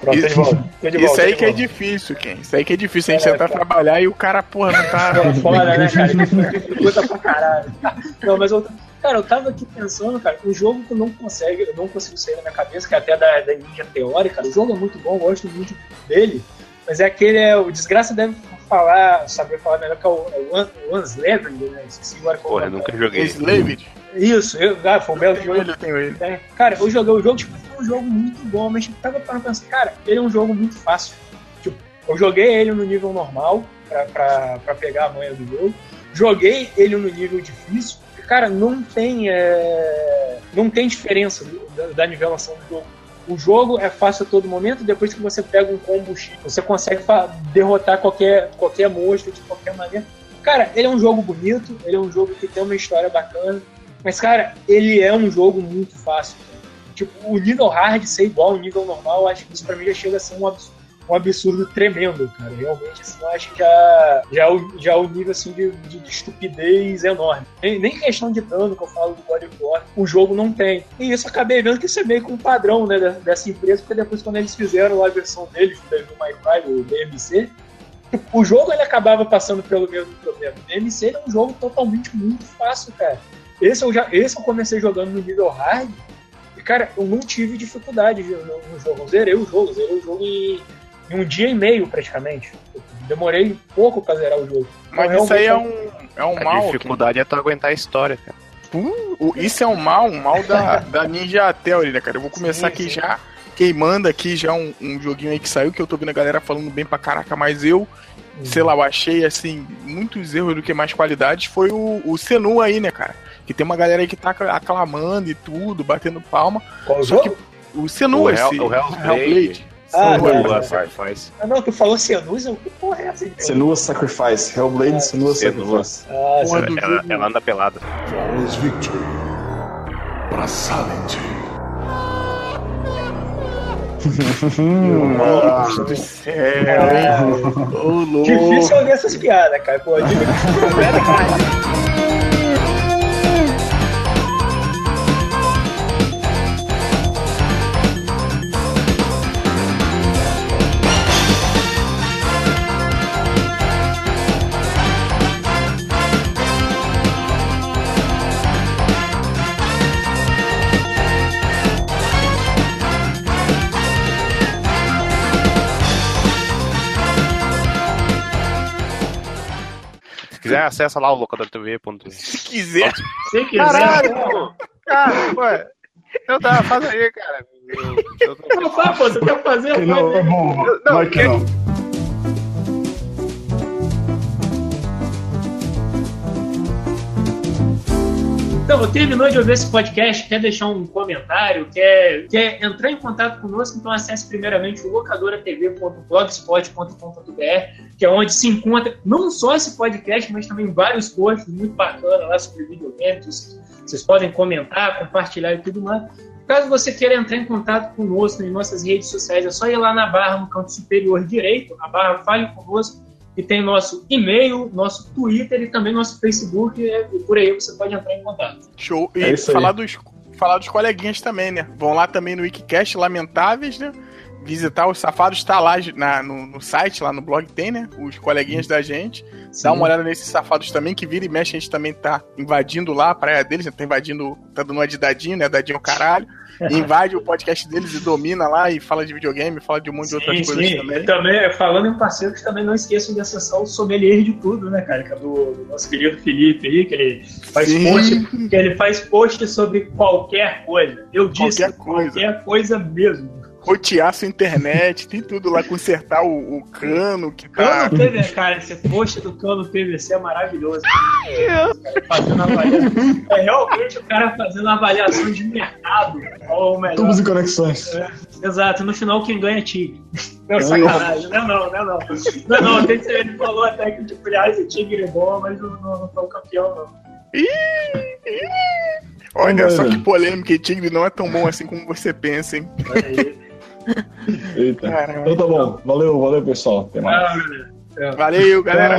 Speaker 3: Pronto, tô de volta. Tô de volta.
Speaker 1: Isso aí que é difícil, Ken. Isso aí que é difícil. A gente
Speaker 3: É,
Speaker 1: tentar
Speaker 3: cara.
Speaker 1: trabalhar e o cara, porra, não tá.
Speaker 3: É foda, né, cara? Dificulta pra caralho. Não, mas eu. Cara, eu tava aqui pensando, cara, um jogo que eu não consegue, eu não consigo sair da minha cabeça, que é até da, da Ninja Theory, cara. O jogo é muito bom, eu gosto muito dele, mas é aquele, é, o Desgraça deve falar, saber falar melhor, que é o, é o One- o Unslaved, né? Esqueci agora qual
Speaker 4: porra,
Speaker 3: é
Speaker 4: eu
Speaker 3: o
Speaker 4: nunca joguei.
Speaker 1: Slaved.
Speaker 3: Isso, eu, ah, foi um belo jogo.
Speaker 1: ele, eu tenho ele.
Speaker 3: É, cara, eu joguei o jogo, tipo, foi um jogo muito bom, mas tipo, tava pensar, cara, ele é um jogo muito fácil. Tipo, eu joguei ele no nível normal pra, pra, pra pegar a manha do jogo. Joguei ele no nível difícil. Cara, não tem. é, não tem diferença da, da nivelação do jogo. O jogo é fácil a todo momento, depois que você pega um combo X, você consegue derrotar qualquer, qualquer monstro de qualquer maneira. Cara, ele é um jogo bonito, ele é um jogo que tem uma história bacana, mas, cara, ele é um jogo muito fácil. cara. Tipo, o nível hard ser igual ao nível normal, acho que isso pra mim já chega a ser um absurdo, um absurdo tremendo, cara. Realmente, assim, eu acho que já, já, é, o, já é o nível assim, de, de, de estupidez enorme. Nem, nem questão de dano que eu falo do God of War, o jogo não tem. E isso acabei vendo que isso é meio que um padrão né, dessa empresa, porque depois quando eles fizeram a versão deles, Devil May Cry, o DMC, o jogo ele acabava passando pelo mesmo problema. O DMC é um jogo totalmente muito fácil, cara. Esse eu, já, esse eu comecei jogando no nível hard. E, cara, eu não tive dificuldade no, no jogo. Eu zerei o jogo, zerei o jogo em, em um dia e meio, praticamente. Eu demorei pouco pra zerar o jogo.
Speaker 1: Mas
Speaker 3: Então,
Speaker 1: isso aí é
Speaker 3: realmente,
Speaker 1: um, é um
Speaker 4: A
Speaker 1: mal. Ken.
Speaker 4: dificuldade é tu aguentar a história, cara.
Speaker 1: O- isso é um mal, um mal da, da Ninja Theory, né, cara? Eu vou começar
Speaker 3: Sim,
Speaker 1: aqui
Speaker 3: sim.
Speaker 1: já queimando aqui já um, um joguinho aí que saiu, que eu tô vendo a galera falando bem pra caraca, mas eu, sei lá, eu achei, assim, muitos erros do que mais qualidades, foi o, o Senu aí, né, cara? Que tem uma galera aí que tá aclamando e tudo, batendo palma.
Speaker 3: Qual
Speaker 1: Só
Speaker 3: jogo?
Speaker 1: que o Senu,
Speaker 4: O
Speaker 1: esse...
Speaker 4: Hell- o Hellblade.
Speaker 3: Ah,
Speaker 1: Senua, cara.
Speaker 4: Sacrifice.
Speaker 3: Ah, não, tu falou Senusa? Que porra é essa? então?
Speaker 2: Senua Sacrifice. Hellblade, Senua
Speaker 4: Senua.
Speaker 2: Sacrifice.
Speaker 3: Ah,
Speaker 1: Porra
Speaker 4: Ela, anda pelada.
Speaker 6: Flawless victory. Para Silent.
Speaker 1: Meu Deus do céu, hein? Ô, louco.
Speaker 3: Difícil ouvir essas piadas, cara. Pô, difícil.
Speaker 4: Se quiser, acessa lá o locadortv.com.
Speaker 1: Se quiser.
Speaker 3: Se quiser.
Speaker 4: Caralho, pô! Cara, ué. Então tá, faz aí, cara. Eu, eu tô-
Speaker 3: Não faz, pô, você quer fazer?
Speaker 2: Que não, é
Speaker 3: faz.
Speaker 2: bom.
Speaker 4: Não,
Speaker 2: Vai que
Speaker 4: que-
Speaker 2: não.
Speaker 3: Então, terminou de ouvir esse podcast, quer deixar um comentário, quer, quer entrar em contato conosco, então acesse primeiramente o locadoratv.blogspot.com.br, que é onde se encontra não só esse podcast, mas também vários posts muito bacanas lá sobre videogames. Vocês podem comentar, compartilhar e tudo mais. Caso você queira entrar em contato conosco em nossas redes sociais, é só ir lá na barra no canto superior direito, a barra Fale Conosco, e tem nosso e-mail, nosso Twitter e também nosso Facebook, e por aí você pode entrar em contato.
Speaker 1: Show. E
Speaker 2: É
Speaker 1: falar dos, falar dos coleguinhas também, né? Vão lá também no Wikicast, Lamentáveis, né? Visitar os safados, tá lá na, no, no, site, lá no blog tem, né? Os coleguinhas da gente. Sim. Dá uma olhada nesses safados também, que vira e mexe, a gente também tá invadindo lá a praia deles, tá invadindo, tá dando uma de dadinho, né? Dadinho caralho. invade o podcast deles e domina lá e fala de videogame, fala de um monte sim, de outras sim. coisas também.
Speaker 3: E também, falando em parceiros, também não esqueçam de acessar o sommelier de tudo, né, cara? Que é do, do nosso querido Felipe aí, que ele faz sim. post, que ele faz post sobre qualquer coisa. Eu disse qualquer coisa, qualquer coisa mesmo
Speaker 1: rotear sua internet, tem tudo lá, consertar o, o cano que
Speaker 3: tá. Cano PVC, cara, esse post do cano PVC é maravilhoso. fazendo avaliação. É realmente o cara fazendo avaliação de mercado. Ou melhor.
Speaker 2: Tubos e conexões. É,
Speaker 3: exato, no final quem ganha é Tigre. Não, sacanagem, não é não, não é não. Não é não, ele falou até que tipo, aliás, o Tigre é bom, mas não, não, não foi o campeão, não.
Speaker 1: Olha só que polêmica, Tigre não é tão bom assim como você pensa, hein? É
Speaker 2: Eita. Caramba. Então tá bom. Valeu, valeu, pessoal. Até mais.
Speaker 1: Valeu, galera.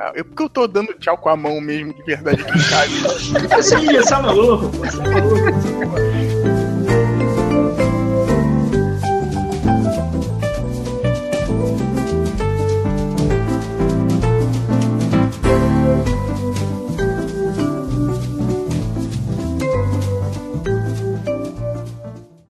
Speaker 1: Ah, eu, porque eu tô dando tchau com a mão mesmo, de verdade, aqui em casa.
Speaker 3: Você é maluco. Você é maluco.